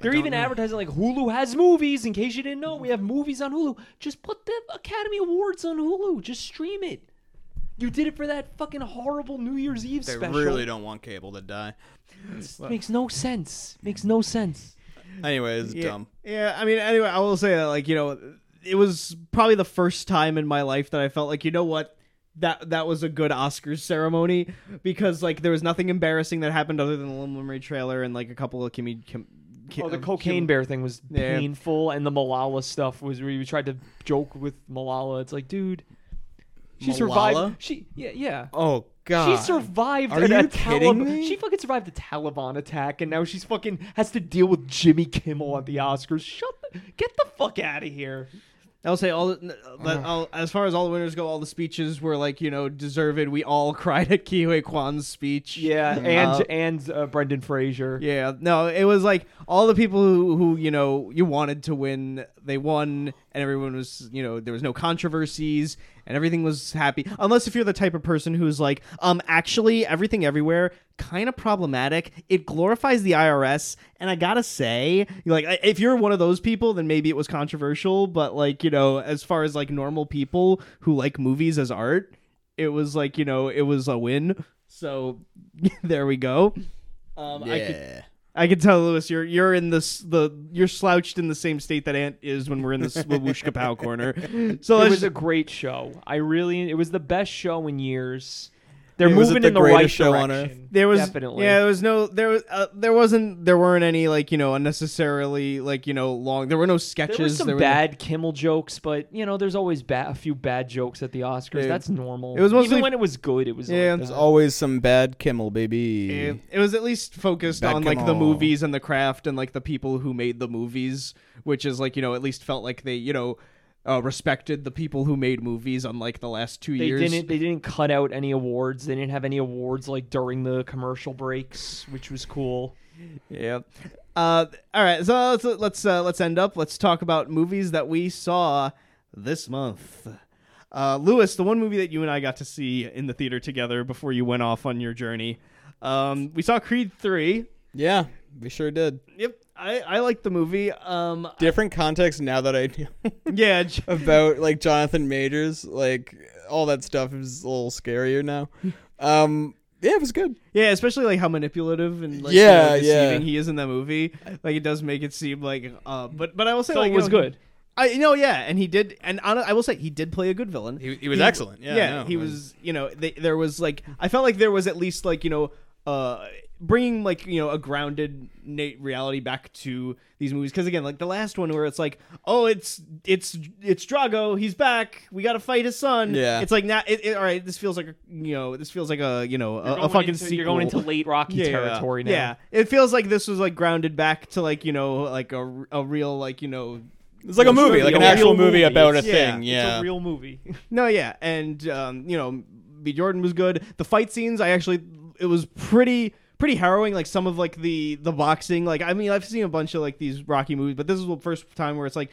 They're even advertising like Hulu has movies. In case you didn't know, we have movies on Hulu. Just put the Academy Awards on Hulu. Just stream it. You did it for that fucking horrible New Year's Eve They special. really don't want cable to die. It makes no sense. Makes no sense. Anyways, yeah, dumb. Yeah, I mean, anyway, I will say that, like, you know, it was probably the first time in my life that I felt like, you know what, that that was a good Oscars ceremony because like there was nothing embarrassing that happened other than the Little Mermaid trailer and like a couple of Kimmy. Kim, Kim, Oh, the uh, cocaine Kim- bear thing was Yeah. painful, and the Malala stuff was where you tried to joke with Malala. It's like, dude, she Malala? survived. She, yeah, yeah. Oh God. She survived Are a, you a kidding Talib- me? She fucking survived the Taliban attack, and now she's fucking has to deal with Jimmy Kimmel at the Oscars. Shut the, get the fuck out of here. I'll say all the- that all, as far as all the winners go, all the speeches were like you know deserved. We all cried at Ke Huy Quan's speech. Yeah, and Uh, and uh, Brendan Fraser. Yeah, no, it was like all the people who, who you know you wanted to win, they won, and everyone was you know there was no controversies and everything was happy. Unless if you're the type of person who's like, um, actually everything everywhere kind of problematic. It glorifies the IRS, and I gotta say, like if you're one of those people, then maybe it was controversial. But like you know, as far as like normal people who like movies as art, it was like you know it was a win. So there we go. Um, I could Yeah. I can tell Louis you're you're in this the you're slouched in the same state that Ant is when we're in this Woosh Kapow corner. So it was a great show. I really, it was the best show in years. They're was it moving the in the right greatest show on direction. there was definitely. yeah there was no there was uh, there wasn't there weren't any like you know unnecessarily like you know long there were no sketches There were some there were- bad Kimmel jokes, but you know, there's always ba- a few bad jokes at the Oscars. Yeah. That's normal. It was mostly- even when it was good. It was Yeah. like There's always some bad Kimmel, baby. it, it was at least focused Bad on like the movies and the craft and like the people who made the movies, which is like you know at least felt like they you know uh, respected the people who made movies unlike the last two They years. didn't. They didn't cut out any awards. They didn't have any awards like during the commercial breaks, which was cool. Yeah. Uh, all right. So let's let's uh, let's end up. Let's talk about movies that we saw this month. Uh, Louis, the one movie that you and I got to see in the theater together before you went off on your journey. Um, we saw Creed three. Yeah, we sure did. Yep. I, I like the movie. Um, Different context now that I know yeah. about like Jonathan Majors, like all that stuff is a little scarier now. Um, yeah, it was good. Yeah, especially like how manipulative and like Yeah, you know, deceiving yeah. he is in that movie. Like it does make it seem like. Uh, but but I will say So like it you was know, good. I you know yeah, and he did, and hon- I will say he did play a good villain. He- he was excellent. Yeah, no, he it was. was- You know, they, there was like I felt like there was at least like you know, uh, bringing like you know a grounded na- reality back to these movies because again, like the last one where it's like, oh, it's it's it's Drago, he's back, we got to fight his son. Yeah. it's like now, it, it, all right, this feels like a you know, this feels like a you know a, a fucking into, sequel. You're going into late Rocky Yeah, territory now. Yeah, it feels like this was like grounded back to like you know like a, a real like you know It's like a movie, like an actual movie movie. about a It's- yeah, thing. it's Yeah, It's a real movie. No, yeah, and um, you know, B. Jordan was good. The fight scenes, I actually, it was pretty pretty harrowing. Like some of like the the boxing. Like I mean, I've seen a bunch of like these Rocky movies, but this is the first time where it's like.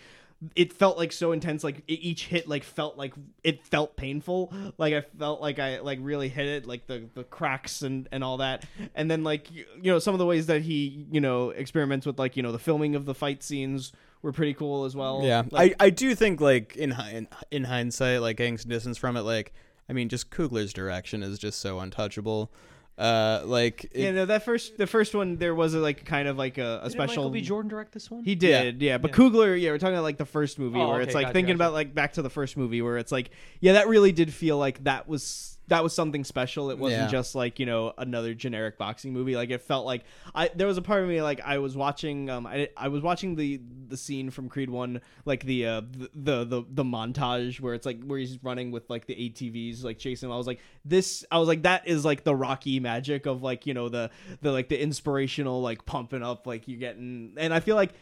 It felt like so intense. Like each hit, like felt like it felt painful. Like I felt like I like really hit it, like the the cracks and and all that. And then like you you know some of the ways that he you know experiments with like you know the filming of the fight scenes were pretty cool as well. yeah. Like, I I do think like in in, in hindsight, like getting some distance from it, like I mean, just Coogler's direction is just so untouchable. Uh, like it- yeah, no, that first the first one there was a, like kind of like a, a Didn't special. Michael B. Jordan direct this one? He did, yeah. But Yeah. Coogler, yeah, we're talking about like the first movie Oh, where it's like gotcha, thinking gotcha. about like back to the first movie where it's like, yeah, that really did feel like that was that was something special. It wasn't Yeah. just like you know another generic boxing movie. Like it felt like I there was a part of me like I was watching um I, I was watching the the scene from Creed one like the uh the, the the the montage where it's like where he's running with like the ATVs like chasing him. I was like this I was like that is like the Rocky magic of like you know the the like the inspirational like pumping up like you're getting and I feel like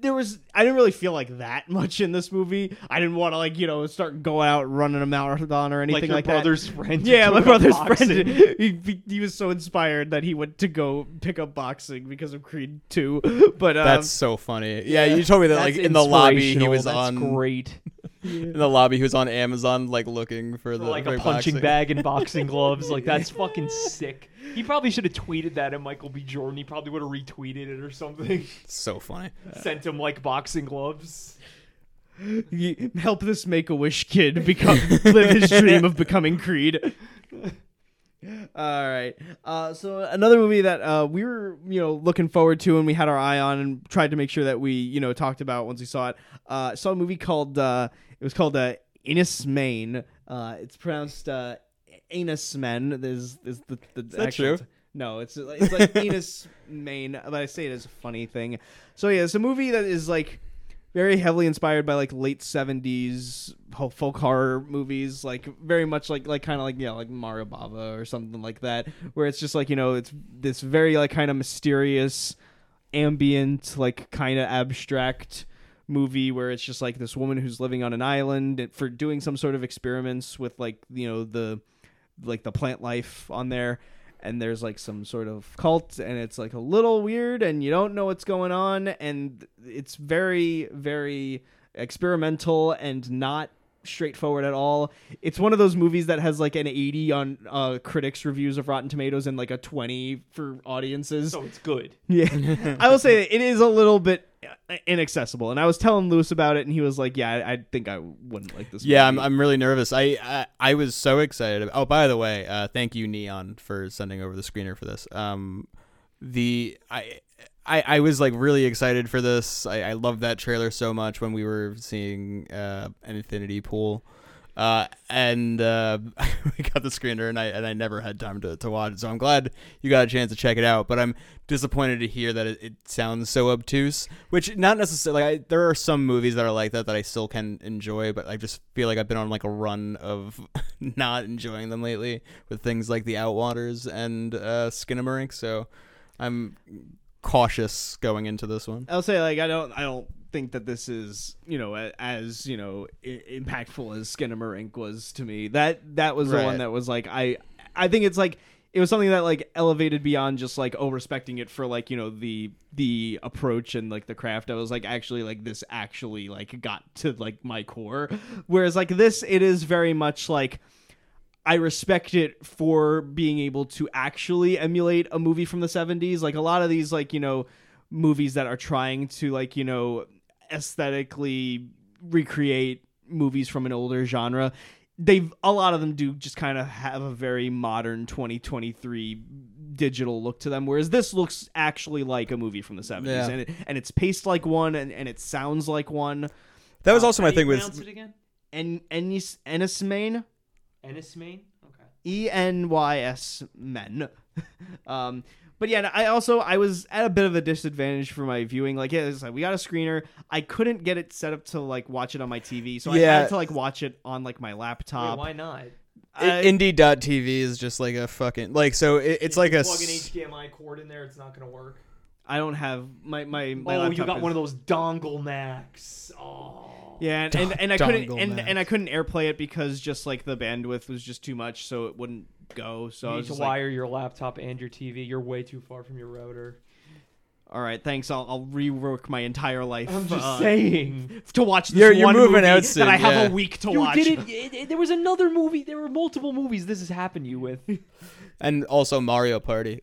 there was I didn't really feel like that much in this movie. I didn't want to like you know start going out running a marathon or anything like like, your that. brother's friend. Yeah, my brother's boxing. friend. He, he, he was so inspired that he went to go pick up boxing because of Creed 2. But um, that's so funny. Yeah, you told me that like in the lobby he was That's on great. In the lobby who's on Amazon like looking for For the like for a punching boxing. bag and boxing gloves. Like that's fucking sick. He probably should have tweeted that at Michael B. Jordan. He probably would have retweeted it or something. So funny. Sent him like boxing gloves. you- help this make a wish kid become live his dream of becoming Creed. All right. Uh, so another movie that uh, we were, you know, looking forward to and we had our eye on and tried to make sure that we, you know, talked about once we saw it. Uh, saw a movie called uh, it was called uh, Innis Main. Uh, it's pronounced uh, Anus Men. There's, there's the, the that actual- true? No, it's it's like Anus Main, but I say it as a funny thing. So yeah, it's a movie that is like very heavily inspired by like late 70s ho- folk horror movies like very much like like kind of like yeah like mario bava or something like that where it's just like you know it's this very like kind of mysterious ambient like kind of abstract movie where it's just like this woman who's living on an island for doing some sort of experiments with like you know the like the plant life on there. And there's like some sort of cult and it's like a little weird and you don't know what's going on. And it's very very experimental and not straightforward at all it's one of those movies that has like an 80 on uh critics reviews of rotten tomatoes and like a 20 for audiences So it's good. yeah, I will say it is a little bit uh, inaccessible, and I was telling Louis about it, and he was like, "Yeah, I, I think I wouldn't like this." Yeah, I'm. I'm really nervous. I, I I was so excited. About, oh, by the way, uh, thank you Neon for sending over the screener for this. Um, the I. I, I was like really excited for this. I, I loved that trailer so much when we were seeing uh, an Infinity Pool, uh, and uh, we got the screener, and I and I never had time to, to watch it. So I'm glad you got a chance to check it out. But I'm disappointed to hear that it, it sounds so obtuse. Which not necessarily. I, there are some movies that are like that that I still can enjoy, but I just feel like I've been on like a run of not enjoying them lately with things like The Outwaters and uh, Skinamarink. So I'm cautious going into this one. I'll say like I don't I don't think that this is you know as you know I- impactful as Skinamarink was to me. That that was the Right. one that was like I I think it's like it was something that like elevated beyond just like oh respecting it for like you know the the approach and like the craft. I was like actually like this actually like got to like my core. Whereas like this it is very much like I respect it for being able to actually emulate a movie from the 70s. Like a lot of these like, you know, movies that are trying to like, you know, aesthetically recreate movies from an older genre. They've a lot of them do just kind of have a very modern 2023 digital look to them whereas this looks actually like a movie from the 70s Yeah. and it, and it's paced like one and, and it sounds like one That was um, also How my do you thing with pronounce it again? En Ennis Ennismane. Ennismane. Okay. E N Y S men. um, but yeah, I also I was at a bit of a disadvantage for my viewing. Like, yeah, it's like we got a screener. I couldn't get it set up to like watch it on my TV, so I Yeah. had to like watch it on like my Wait, laptop. why not? I- indie.tv is just like a fucking like so it, it's like you a plug an s- HDMI cord in there. It's not gonna work. I don't have my my. my oh, you got is- one of those dongle Macs. Oh. Yeah, and, and, and I couldn't and, Max. and I couldn't AirPlay it because just like the bandwidth was just too much, so it wouldn't go. So You I need was to just like, wire your laptop and your TV. You're way too far from your router. all right, thanks. I'll I'll rework my entire life. I'm just uh, saying. to watch this You're- you're one moving movie out that I have yeah. a week to You watch. did it, it, it- There was another movie. There were multiple movies this has happened to you with. and also Mario Party.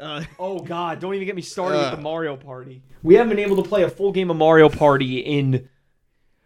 Uh, Oh God! Don't even get me started with the Mario Party. We haven't been able to play a full game of Mario Party in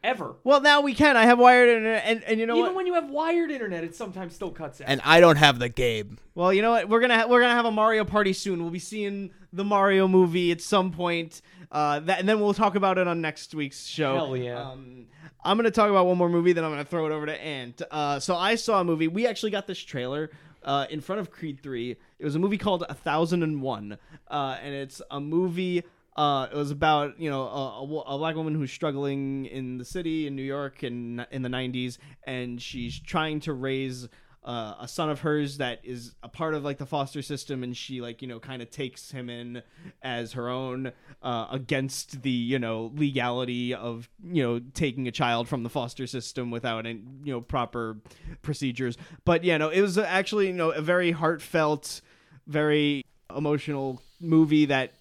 ever. well, now we can. I have wired internet, and and you know Even what? when you have wired internet, it sometimes still cuts out. And I don't have the game. Well, you know what? We're gonna ha- we're gonna have a Mario party soon. We'll be seeing the Mario movie at some point. Uh, that and then we'll talk about it on next week's show. Hell yeah. Um, I'm gonna talk about one more movie, then I'm gonna throw it over to Ant. Uh, so I saw a movie. We actually got this trailer. Uh, in front of Creed 3. It was a movie called A Thousand and One, uh, and it's a movie. Uh, it was about you know a, a, a black woman who's struggling in the city in New York in in the 90s, and she's trying to raise uh, a son of hers that is a part of like the foster system, and she like you know kind of takes him in as her own uh, against the you know legality of you know taking a child from the foster system without any you know proper procedures. But yeah, no, it was actually you know a very heartfelt, very emotional movie that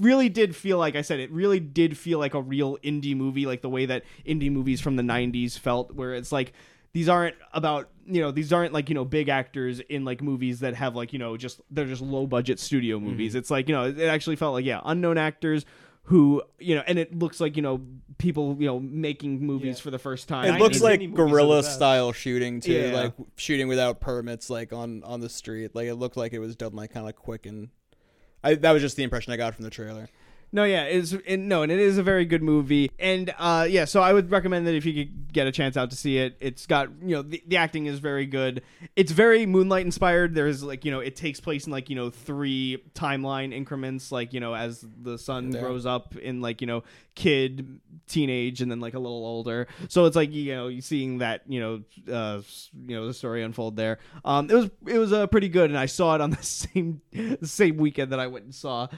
really did feel like I said it really did feel like a real indie movie like the way that indie movies from the 90s felt where it's like these aren't about you know these aren't like you know big actors in like movies that have like you know just they're just low budget studio mm-hmm. movies it's like you know it actually felt like yeah unknown actors who you know and it looks like you know people you know making movies Yeah. for the first time It looks like indie movies are the guerrilla style shooting too, Yeah. like shooting without permits, like on on the street. Like it looked like it was done like kind of quick and. I, that was just the impression I got from the trailer. No, yeah, it's it, no, and it is a very good movie, and uh, yeah, so I would recommend that if you could get a chance out to see it. It's got you know the, the acting is very good. It's very Moonlight inspired. There's like you know it takes place in like you know three timeline increments, like you know as the son Yeah. grows up in like you know kid, teenage, and then like a little older. So it's like you know you seeing that you know uh, you know the story unfold there. Um, it was it was uh, pretty good, and I saw it on the same the same weekend that I went and saw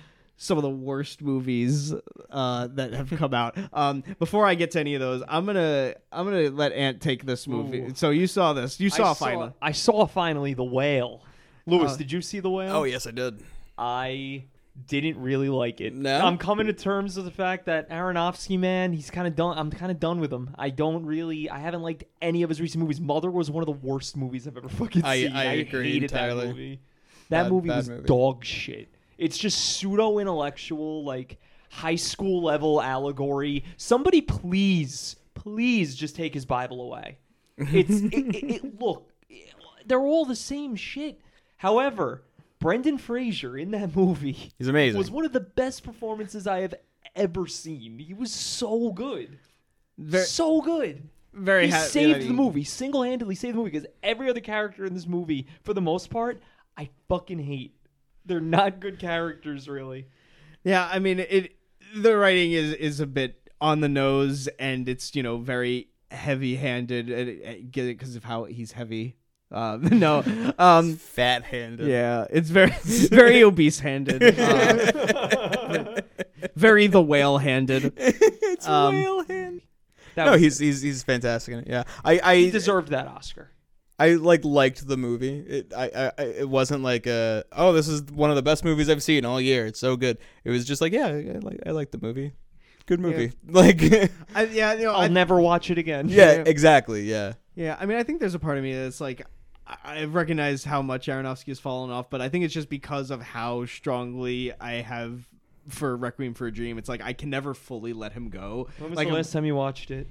some of the worst movies uh, that have come out. Um, before I get to any of those, I'm gonna I'm gonna let Ant take this movie. Ooh. So you saw this? You saw I finally? I saw finally the whale. Louis, Uh, did you see the whale? Oh yes, I did. I didn't really like it. No? I'm coming to terms with the fact that Aronofsky, man, he's kind of done. I'm kind of done with him. I don't really. I haven't liked any of his recent movies. Mother was one of the worst movies I've ever fucking I- seen. I agree hated entirely. that movie. That Bad- movie bad was movie. dog shit. It's just pseudo intellectual, like high school level allegory. Somebody please, please just take his Bible away. It's it, it, it, look, they're all the same shit. However, Brendan Fraser in that movie He's amazing. was one of the best performances I have ever seen. He was so good, Very, so good. very He saved the movie single handedly. Saved the movie because every other character in this movie, for the most part, I fucking hate. They're not good characters, really. Yeah, I mean it. The writing is is a bit on the nose, and it's you know very heavy handed. Get it because of how he's heavy. Uh, no, um, Fat handed. yeah, it's very very obese handed. Uh, very the whale handed. it's Um, whale hand. No, was- he's he's he's fantastic in it. Yeah, I he I deserved that Oscar. I like liked the movie. It I, I I- it wasn't like uh oh this is one of the best movies I've seen all year. It's so good. It was just like yeah I like I like the movie. Good movie. Like I, yeah, you know, I'll I, never watch it again. yeah exactly yeah. Yeah, I mean, I think there's a part of me that's like, I- I've recognized how much Aronofsky has fallen off, but I think it's just because of how strongly I have for Requiem for a Dream. It's like I can never fully let him go. When was like the last time you watched it?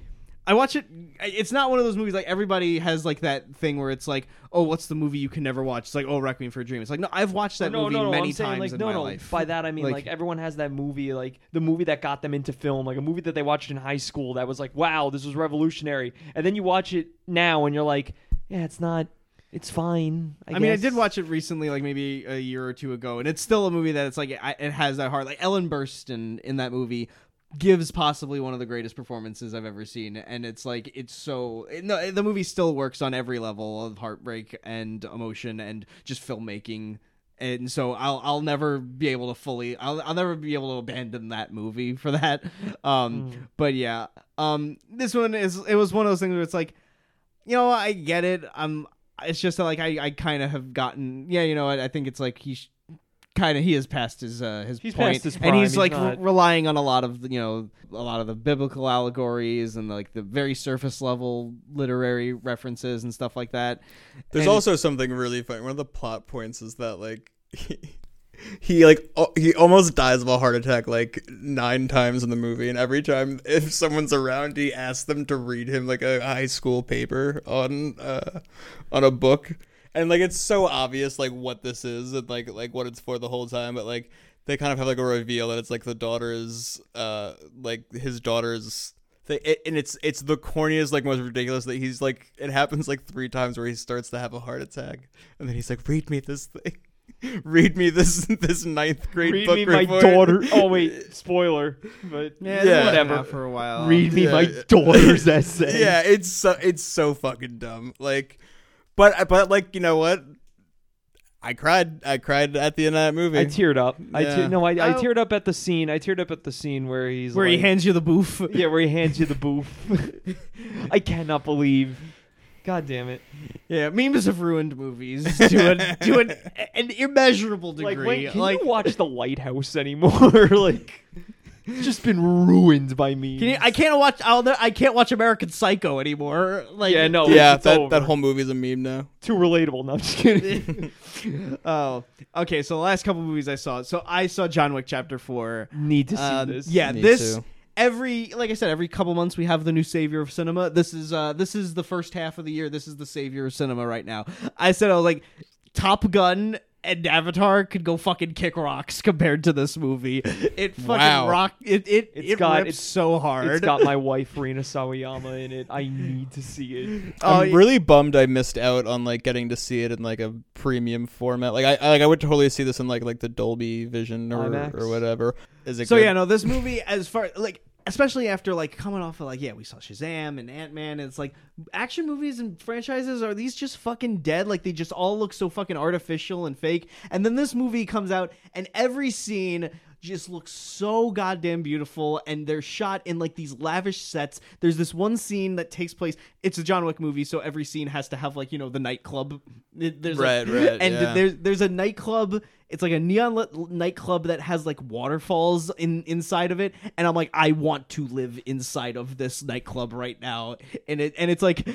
I watch it. It's not one of those movies like everybody has like that thing where it's like, oh, what's the movie you can never watch? It's like, oh, Requiem for a Dream. It's like, no, I've watched oh, that no, movie no, no, many I'm saying, times like, in no, my no. life. By that I mean like, Like- everyone has that movie, like the movie that got them into film, like a movie that they watched in high school that was like, wow, this was revolutionary. And then you watch it now and you're like, yeah, it's not, it's fine. I, I mean, I did watch it recently, like maybe a year or two ago, and it's still a movie that it's like I- it has that heart. Like Ellen Burstyn in that movie gives possibly one of the greatest performances I've ever seen, and it's like it's so no, the movie still works on every level of heartbreak and emotion and just filmmaking. And so I'll I'll never be able to fully I'll I'll never be able to abandon that movie for that. Um, but yeah, um, this one is it was one of those things where it's like you know, I get it. I'm it's just that, like I, I kind of have gotten, yeah, you know, I, I think it's like he's kind of he has passed his uh his He's point, past his and he's He's like not- re- relying on a lot of you know a lot of the biblical allegories and like the very surface level literary references and stuff like that. There's And- also something really funny. One of the plot points is that like he, he like al- he almost dies of a heart attack like nine times in the movie, and every time if someone's around, he asks them to read him like a high school paper on uh on a book, and like it's so obvious like what this is and like like what it's for the whole time, but like they kind of have like a reveal that it's like the daughter's uh like his daughter's thing it, and it's it's the corniest like most ridiculous that he's like it happens like three times where he starts to have a heart attack and then he's like read me this thing read me this this ninth grade Read book me my report." daughter. Oh wait, spoiler. But Yeah, Yeah. whatever. for a while. Read me Yeah. my daughter's essay. yeah it's so it's so fucking dumb like but but like you know what I cried I cried at the end of that movie I teared up. I te- no, I, I Oh. teared up at the scene. I teared up at the scene where he's where he hands you the boof. Yeah, where he hands you the boof. I cannot believe. God damn it! Yeah, memes have ruined movies to, an, to an, an immeasurable degree. Like, wait, can Like, you watch The Lighthouse anymore? like, it's just been ruined by me. Can you, I can't watch. I'll, I can't watch American Psycho anymore. Like, Yeah, no. yeah it's that over. that whole movie's a meme now too relatable. No, I'm just kidding. oh, okay. So the last couple movies I saw. So I saw John Wick Chapter Four. Need to see Um, this. Yeah, Me this too. every like I said, every couple months we have the new savior of cinema. This is uh this is the first half of the year. This is the savior of cinema right now. I said I was like Top Gun and Avatar could go fucking kick rocks compared to this movie. It fucking Wow. rock. It it It's it got- rips it's- so hard. It's got my wife Rina Sawayama in it. I need to see it. I'm uh, yeah. really bummed I missed out on like getting to see it in like a premium format. Like I, I like I would totally see this in like like the Dolby Vision or IMAX. or whatever. Is it So good? yeah, no, this movie as far like especially after like coming off of like yeah, we saw Shazam and Ant Man. and It's like action movies and franchises are these just fucking dead? Like they just all look so fucking artificial and fake. And then this movie comes out and every scene just looks so goddamn beautiful and they're shot in like these lavish sets. There's this one scene that takes place. It's a John Wick movie, so every scene has to have like you know the nightclub. There's like- Right, right, and yeah. there's there's a nightclub. It's like a neon lit nightclub that has like waterfalls in inside of it, and I'm like, I want to live inside of this nightclub right now. And it and it's like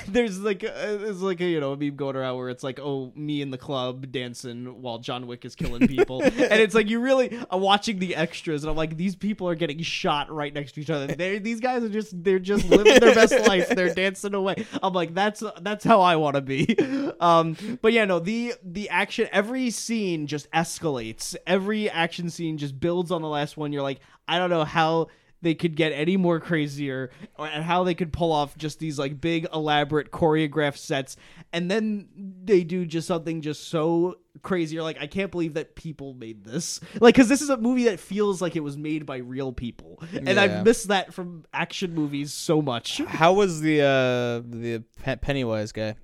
there's like a, there's like a you know a meme going around where it's like, oh, me in the club dancing while John Wick is killing people, and it's like you really are watching the extras, and I'm like, these people are getting shot right next to each other. They're, these guys are just they're just living their best life. They're dancing away. I'm like, that's that's how I want to be. Um, but yeah, no, the the action every scene just escalates. Every action scene just builds on the last one. You're like, I don't know how they could get any more crazier and how they could pull off just these like big elaborate choreographed sets and then they do just something just so crazy you're like i can't believe that people made this like because this is a movie that feels like it was made by real people and Yeah. i miss that from action movies so much How was the uh the Pennywise guy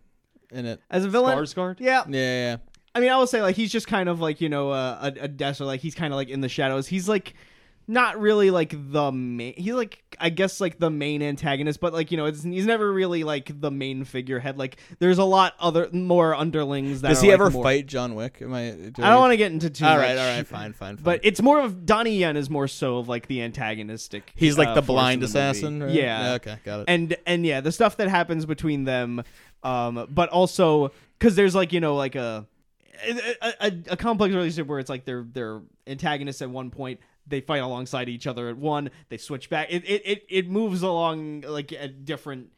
in it? as a villain Skarsgård? yeah Yeah, yeah. I mean, I will say like he's just kind of like you know uh, a a desk or like he's kind of like in the shadows. He's like not really like the main. He's like I guess like the main antagonist, but like you know it's, he's never really like the main figurehead. Like there's a lot other more underlings that. Does are, he like, ever more- fight John Wick? Am I? Do I don't want to get into too. All much, right, all right, fine, fine, fine. But it's more of Donnie Yen is more so of like the antagonistic. he's like uh, the blind in the assassin. Right? Yeah. Okay, got it. and and yeah, the stuff that happens between them, um, but also because there's like you know like a. A, a, a complex relationship where it's like they're they're antagonists at one point they fight alongside each other at one. They switch back. It it it, it moves along like at different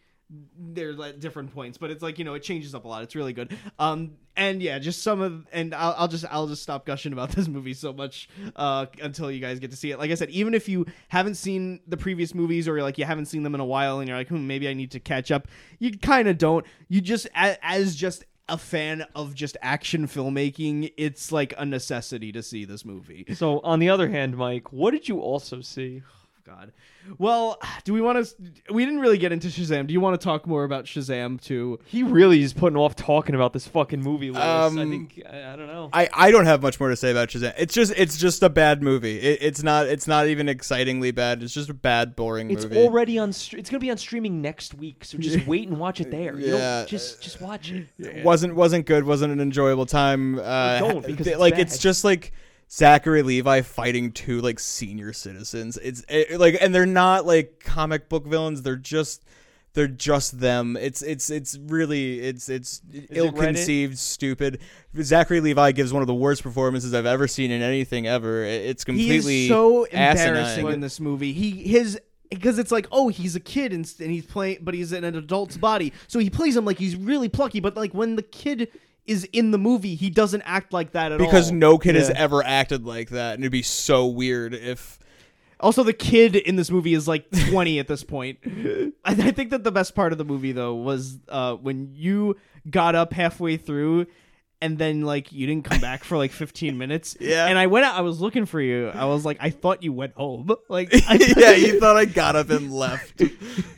there's at different points, but it's like you know it changes up a lot. It's really good. Um, and yeah, just some of and I'll, I'll just I'll just stop gushing about this movie so much uh until you guys get to see it. Like I said, even if you haven't seen the previous movies or like you haven't seen them in a while and you're like, hmm, maybe I need to catch up, you kind of don't. You just as, as just a fan of just action filmmaking, it's like a necessity to see this movie. So, on the other hand, Mike, what did you also see? God. Well, do we want to? We didn't really get into Shazam. Do you want to talk more about Shazam too? He really is putting off talking about this fucking movie. Louis. I Um, think I, I don't know. I, I don't have much more to say about Shazam. It's just it's just a bad movie. It, it's not it's not even excitingly bad. It's just a bad, boring It's movie. already on. It's gonna be on streaming next week, so just wait and watch it there. You don't- Yeah. just just watch it. It wasn't wasn't good. wasn't an enjoyable time. Uh, don't, because it's like bad. it's just like Zachary Levi fighting two like senior citizens. It's it, like and they're not like comic book villains. They're just they're just them. It's it's it's really it's it's ill-conceived, stupid. Zachary Levi gives one of the worst performances I've ever seen in anything ever. It's completely He is so asinine. embarrassing in this movie. He his because it's like oh he's a kid and, and he's playing but he's in an adult's body so he plays him like he's really plucky but like when the kid is in the movie he doesn't act like that at because all. Because no kid has ever acted like that, and it'd be so weird if. Also, the kid in this movie is like 20 at this point. I, I think that the best part of the movie, though, was uh, when you got up halfway through and then, like, you didn't come back for like 15 minutes. Yeah. And I went out, I was looking for you. I was like, I thought you went home. Like, I, yeah, you thought I got up and left.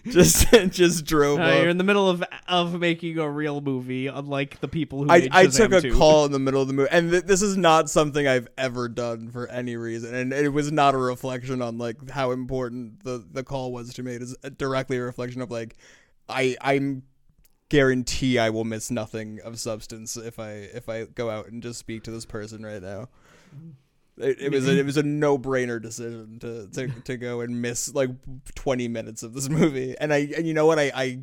just just drove Uh, you're in the middle of of making a real movie, unlike the people who I, I took a 2. call in the middle of the movie, and th- this is not something I've ever done for any reason, and it was not a reflection on like how important the the call was to me. It is directly a reflection of like I I'm guarantee I will miss nothing of substance if I if I go out and just speak to this person right now. It, it was a, it was a no brainer decision to, to to go and miss like twenty minutes of this movie, and I and you know what I I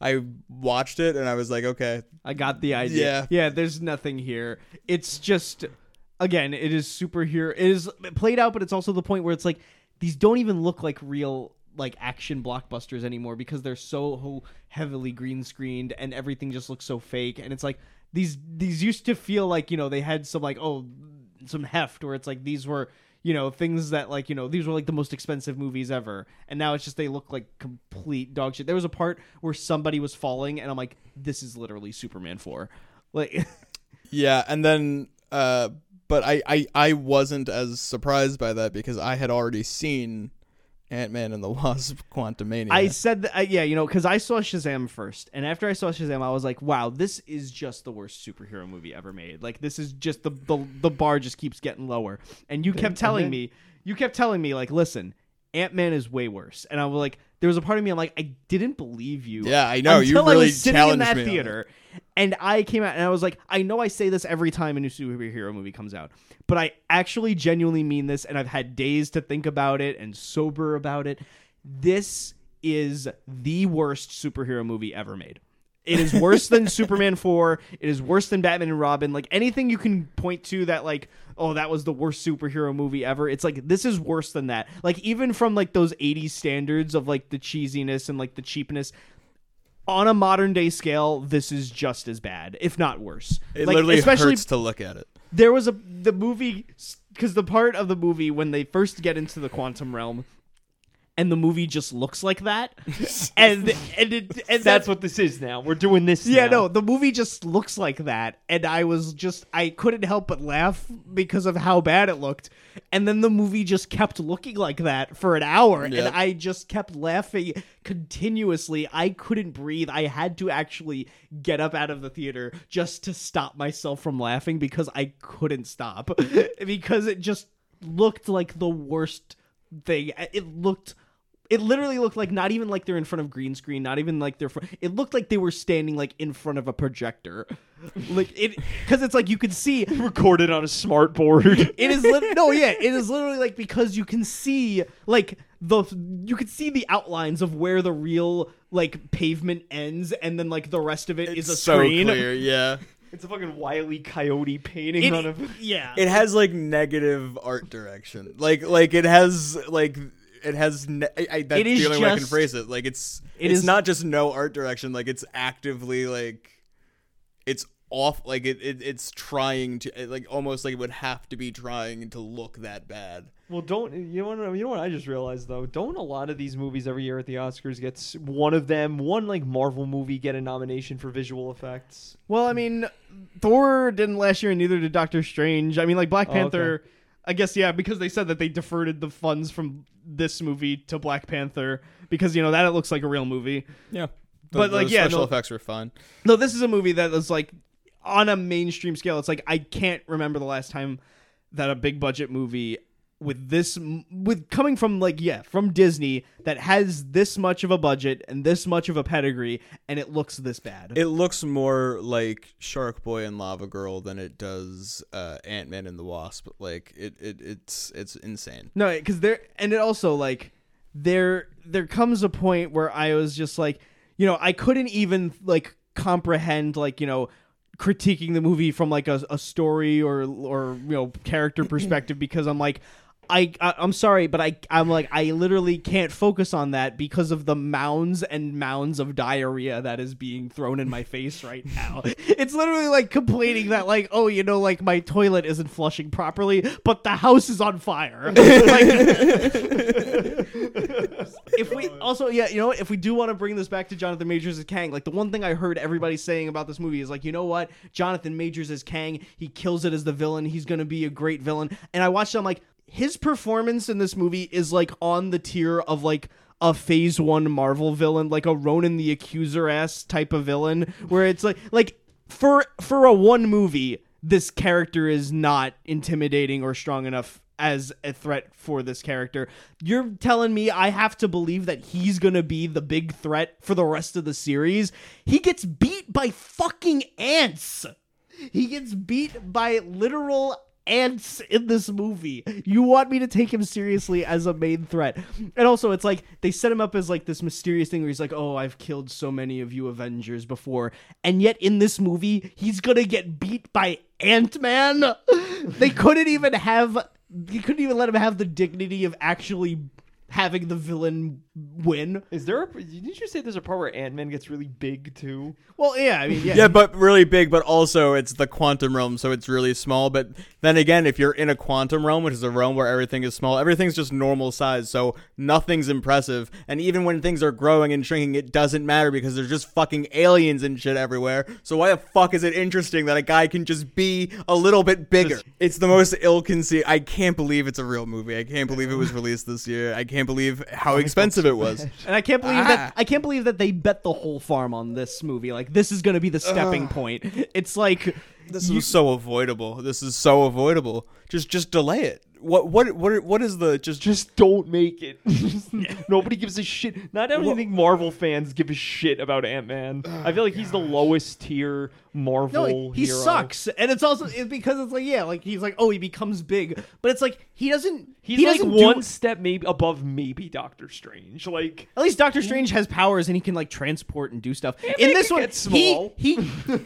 I watched it and I was like okay I got the idea. Yeah. Yeah, there's nothing here. It's just again, it is superhero. It is played out, but it's also the point where it's like these don't even look like real like action blockbusters anymore because they're so heavily green screened and everything just looks so fake. And it's like these these used to feel like, you know, they had some like oh some heft where it's like these were you know things that like you know these were like the most expensive movies ever. And now it's just they look like complete dog shit. There was a part where somebody was falling and i'm like this is literally superman 4 like Yeah, and then uh but I, I I wasn't as surprised by that because I had already seen Ant Man and the Wasp Quantumania. i said that uh, yeah you know because i saw shazam first and after i saw shazam i was like wow this is just the worst superhero movie ever made. Like this is just the the, the bar just keeps getting lower. And you kept telling me you kept telling me like listen ant-man is way worse. And i was like there was a part of me i'm like i didn't believe you Yeah, I know. You until I really was sitting in challenged that me theater, and I came out and I was like, I know I say this every time a new superhero movie comes out, but I actually genuinely mean this, and I've had days to think about it and sober about it. This is the worst superhero movie ever made. It is worse than Superman 4. It is worse than Batman and Robin. Like anything you can point to that like, oh, that was the worst superhero movie ever. It's like this is worse than that. Like even from like those 80s standards of like the cheesiness and like the cheapness on a modern day scale, this is just as bad, if not worse. it like, literally especially hurts to look at it. there was a the movie because the part of the movie when they first get into the quantum realm and the movie just looks like that and and it and That's that- what this is now. We're doing this. yeah now. no the movie just looks like that and i was just i couldn't help but laugh because of how bad it looked and then the movie just kept looking like that for an hour Yep. and i just kept laughing continuously i couldn't breathe i had to actually get up out of the theater just to stop myself from laughing because i couldn't stop because it just looked like the worst thing it looked it literally looked like not even like they're in front of green screen, not even like they're. Fr- it looked like they were standing like in front of a projector, like it because it's like you could see. recorded on a smart board. It is lit- no, yeah, it is literally like because you can see like the you could see the outlines of where the real like pavement ends, and then like the rest of it is It's a so screen. clear. Yeah. It's a fucking wily coyote painting on a. yeah. it has like negative art direction. Like like it has like it has. Ne- I, I, that's It is the only way I can phrase it. Like it's It it's is- not just no art direction. Like it's actively like it's off. Like it, it it's trying to like almost like it would have to be trying to look that bad. Well, don't you know? What, you know what I just realized though? Don't a lot of these movies every year at the Oscars gets one of them, one like Marvel movie, get a nomination for visual effects? Well, I mean, Thor didn't last year, and neither did Doctor Strange. I mean, like Black Oh, Panther. I guess yeah, because they said that they diverted the funds from this movie to Black Panther because you know that it looks like a real movie. Yeah, But, like, yeah, special no- effects were fun. No, this is a movie that is like on a mainstream scale. It's like I can't remember the last time that a big budget movie with this with coming from like yeah from Disney that has this much of a budget and this much of a pedigree and it looks this bad. It looks more like Shark Boy and Lava Girl than it does uh, Ant Man and the Wasp. Like it, it it's it's insane. No, because there and it also like there there comes a point where I was just like, you know, I couldn't even like comprehend like you know critiquing the movie from like a, a story or or you know character perspective because I'm like. I, I I'm sorry, but I I'm like I literally can't focus on that because of the mounds and mounds of diarrhea that is being thrown in my face right now. It's literally like complaining that like oh you know like my toilet isn't flushing properly, but the house is on fire. Like- if we also yeah you know what, if we do want to bring this back to Jonathan Majors as Kang like the one thing I heard everybody saying about this movie is like you know what Jonathan Majors as Kang he kills it as the villain he's gonna be a great villain and I watched it I'm like his performance in this movie is like on the tier of like a phase one Marvel villain, like a Ronan the Accuser ass type of villain, where it's like like for for a one movie, this character is not intimidating or strong enough as a threat for this character. You're telling me I have to believe that he's gonna be the big threat for the rest of the series? He gets beat by fucking ants. He gets beat by literal ants in this movie. You want me to take him seriously as a main threat. And also it's like they set him up as like this mysterious thing where he's like, "Oh, I've killed so many of you Avengers before." And yet in this movie, he's going to get beat by Ant-Man. they couldn't even have you couldn't even let him have the dignity of actually having the villain win. Is there? A, didn't you say there's a part where Ant Man gets really big too? Well, yeah, I mean, yeah. Yeah, but really big, but also it's the quantum realm, so it's really small. But then again, if you're in a quantum realm, which is a realm where everything is small, everything's just normal size, so nothing's impressive. And even when things are growing and shrinking, it doesn't matter because there's just fucking aliens and shit everywhere. So why the fuck is it interesting that a guy can just be a little bit bigger? It's the most ill-conceived. I can't believe it's a real movie. I can't believe it was released this year. I can't believe how expensive it was. And I can't believe Ah. that I can't believe that they bet the whole farm on this movie. Like this is going to be the stepping point. It's like This is so avoidable. This is so avoidable. Just just delay it. What what what what is the just just Just don't make it. Nobody gives a shit. Not even think Marvel fans give a shit about Ant Man. Oh, I feel like he's the lowest tier Marvel. no, he hero. sucks. And it's also it's because it's like yeah, like he's like oh, he becomes big, but it's like he doesn't He's he like doesn't do- one step maybe above maybe Doctor Strange. Like At least Doctor Strange has powers and he can like transport and do stuff. in this one, get small. he he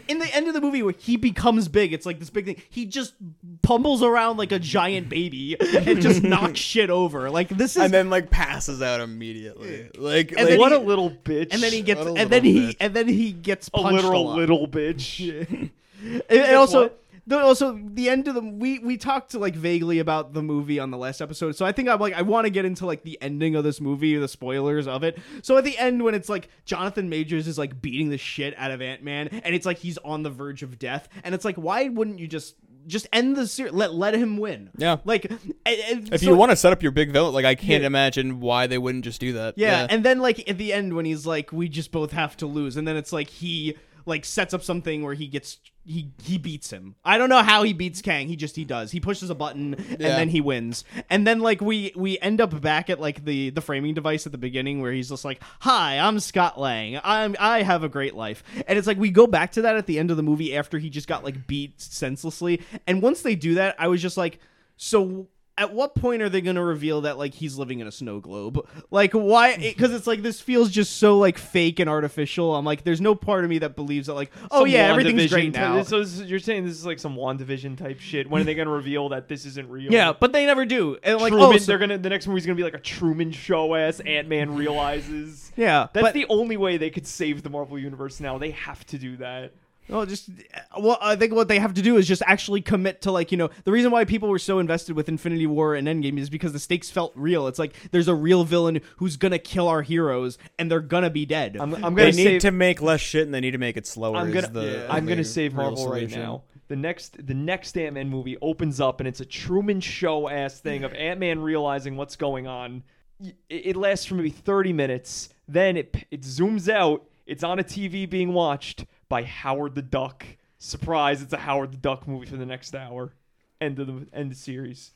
in the end of the movie where he becomes big, it's like this big thing. He just pummels around like a giant baby and just knocks shit over. Like this is and then like passes out immediately. Like, And like then what he- a little bitch. and then he gets and then little he bitch. and then he gets a punched literal lot. little bitch. and, and also what? The, oh, also the end of the we we talked like vaguely about the movie on the last episode so i think i'm like i want to get into like the ending of this movie the spoilers of it so at the end when it's like jonathan majors is like beating the shit out of ant-man and it's like he's on the verge of death and it's like why wouldn't you just just end the series let let him win Yeah. like and, and if so- you want to set up your big villain, like I can't Yeah. imagine why they wouldn't just do that. Yeah, and then like at the end when he's like, we just both have to lose, and then it's like he like sets up something where he gets he he beats him. I don't know how he beats Kang. He just he does. He pushes a button and Yeah. then he wins. And then like we we end up back at like the the framing device at the beginning where he's just like, "Hi, I'm Scott Lang. I'm I have a great life." And it's like we go back to that at the end of the movie after he just got like beat senselessly. And once they do that, I was just like, so at what point are they going to reveal that like he's living in a snow globe? Like why? Because it's like this feels just so like fake and artificial. I'm like, there's no part of me that believes that like, oh Some yeah, everything's great now. So is- you're saying this is like some WandaVision type shit. When are they going to reveal that this isn't real? yeah, but they never do. And like, Truman, oh, so- they're gonna. The next movie's gonna be like a Truman Show ass. Ant Man realizes. yeah, That's but the only way they could save the Marvel universe now. They have to do that. Well, just well, I think what they have to do is just actually commit to like you know the reason why people were so invested with Infinity War and Endgame is because the stakes felt real. It's like there's a real villain who's gonna kill our heroes and they're gonna be dead. I'm, I'm They gonna need save. to make less shit and they need to make it slower. I'm gonna. the I'm gonna save real Marvel right now. The next, the next Ant Man movie opens up and it's a Truman Show ass thing of Ant Man realizing what's going on. It, it lasts for maybe 30 minutes. Then it it zooms out. It's on a TV being watched by Howard the Duck. Surprise! It's a Howard the Duck movie for the next hour. End of the end of series.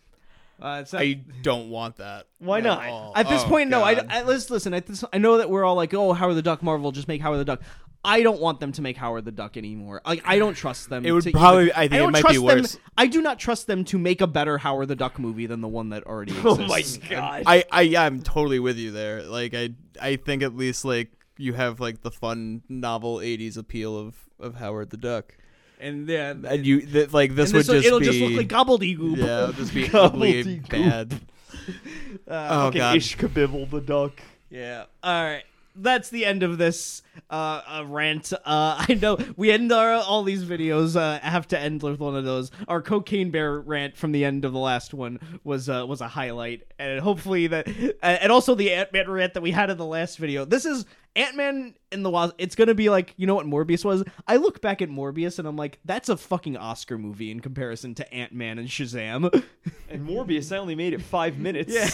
Uh, it's I don't want that. Why not? all. At this Oh, point, no. I, God. I let's listen. At this, I know that we're all like, "Oh, Howard the Duck, Marvel, just make Howard the Duck." I don't want them to make Howard the Duck anymore. Like, I don't trust them. It would to probably- even- I think it might be worse. Them, I do not trust them to make a better Howard the Duck movie than the one that already exists. Oh my god! I, I yeah, I'm totally with you there. Like I I think at least like you have like the fun novel '80s appeal of of Howard the Duck, And yeah, and you th- like this would just it'll be just look like gobbledygook. yeah, it'll just be ugly bad. oh Fucking god, Ishkabibble the duck. Yeah. All right. That's the end of this uh, uh, rant. Uh, I know we end our all these videos uh, have to end with one of those. Our cocaine bear rant from the end of the last one was uh, was a highlight, and hopefully that, uh, and also the Ant Man rant that we had in the last video. This is Ant Man in the Wasp. It's gonna be like you know what Morbius was. I look back at Morbius and I'm like, that's a fucking Oscar movie in comparison to Ant Man and Shazam. And Morbius, I only made it five minutes. yeah,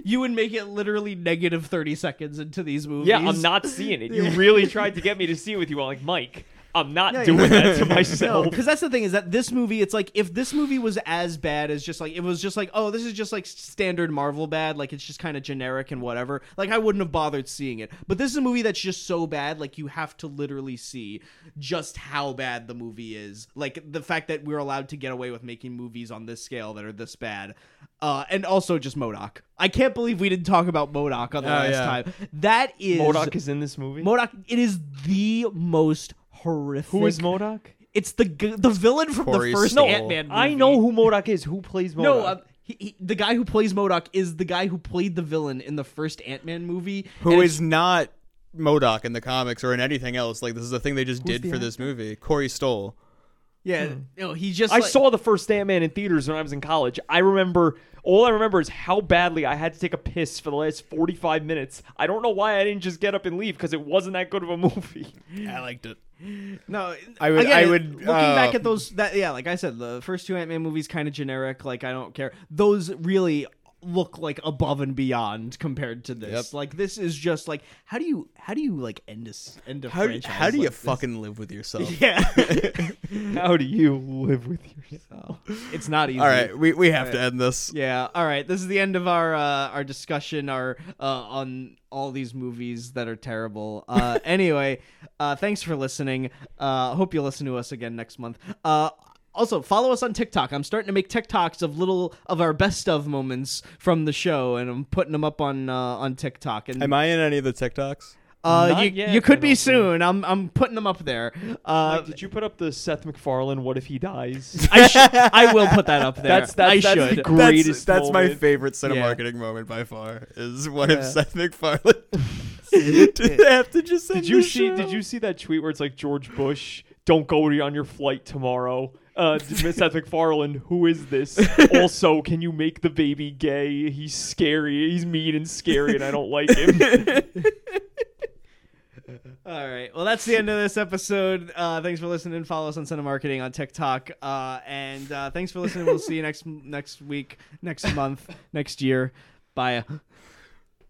you would make it literally negative thirty seconds into these movies. Yeah, I'm not seeing it. You really tried to get me to see it with you. I'm like, Mike, I'm not doing that to myself. because that's the thing is that this movie, it's like if this movie was as bad as just like it was just like oh this is just like standard Marvel bad, like it's just kind of generic and whatever. Like I wouldn't have bothered seeing it. But this is a movie that's just so bad, like you have to literally see just how bad the movie is. Like the fact that we're allowed to get away with making movies on this scale that are this bad. Uh, and also just MODOK. I can't believe we didn't talk about MODOK on the Oh, last yeah. time. That is MODOK is in this movie. MODOK. It is the most horrific. Who is MODOK? It's the g- the villain from Corey the first Stoll. Ant Man. I know who MODOK is. Who plays MODOK? No, uh, he, he, the guy who plays MODOK is the guy who played the villain in the first Ant Man movie. Who is not MODOK in the comics or in anything else. Like this is the thing they just did the for this movie. Corey Stoll. Yeah, no, he just I like- saw the first Ant Man in theaters when I was in college. I remember all I remember is how badly I had to take a piss for the last 45 minutes. I don't know why I didn't just get up and leave because it wasn't that good of a movie. I liked it. No, I would- Again, I would, Looking uh, back at those, that yeah, like I said, the first two Ant Man movies kind of generic. Like I don't care. Those really look like above and beyond compared to this. Yep. Like this is just like how do you how do you like end a end a How, franchise how do you this? fucking live with yourself? yeah? How do you live with yourself? it's not easy. All right, we, we have to end this. Yeah. All right. This is the end of our uh, our discussion our uh, on all these movies that are terrible. Uh, anyway, uh, thanks for listening. Uh, hope you listen to us again next month. Uh, also, follow us on TikTok. I'm starting to make TikToks of little of our best of moments from the show, and I'm putting them up on uh, on TikTok. And Am I in any of the TikToks? uh, you, yet, you could be don't think. soon. I'm I'm putting them up there. Uh, Mike, did you put up the Seth MacFarlane "What if he dies"? I sh- I will put that up there. That's- that's- I that's the should. gr- That's, Greatest that's my moment. favorite cinema Yeah. marketing moment by far. Is one Yeah. of Seth MacFarlane. Did they have to just end Did you see? show? Did you see that tweet where it's like George Bush, don't go on your flight tomorrow? Uh, Miss Seth MacFarlane, who is this? also, can you make the baby gay? He's scary. He's mean and scary, and I don't like him. All right. Well, that's the end of this episode. Uh, thanks for listening. Follow us on Cinema Marketing on TikTok. Uh, and uh, thanks for listening. We'll see you next next week, next month, next year. Bye.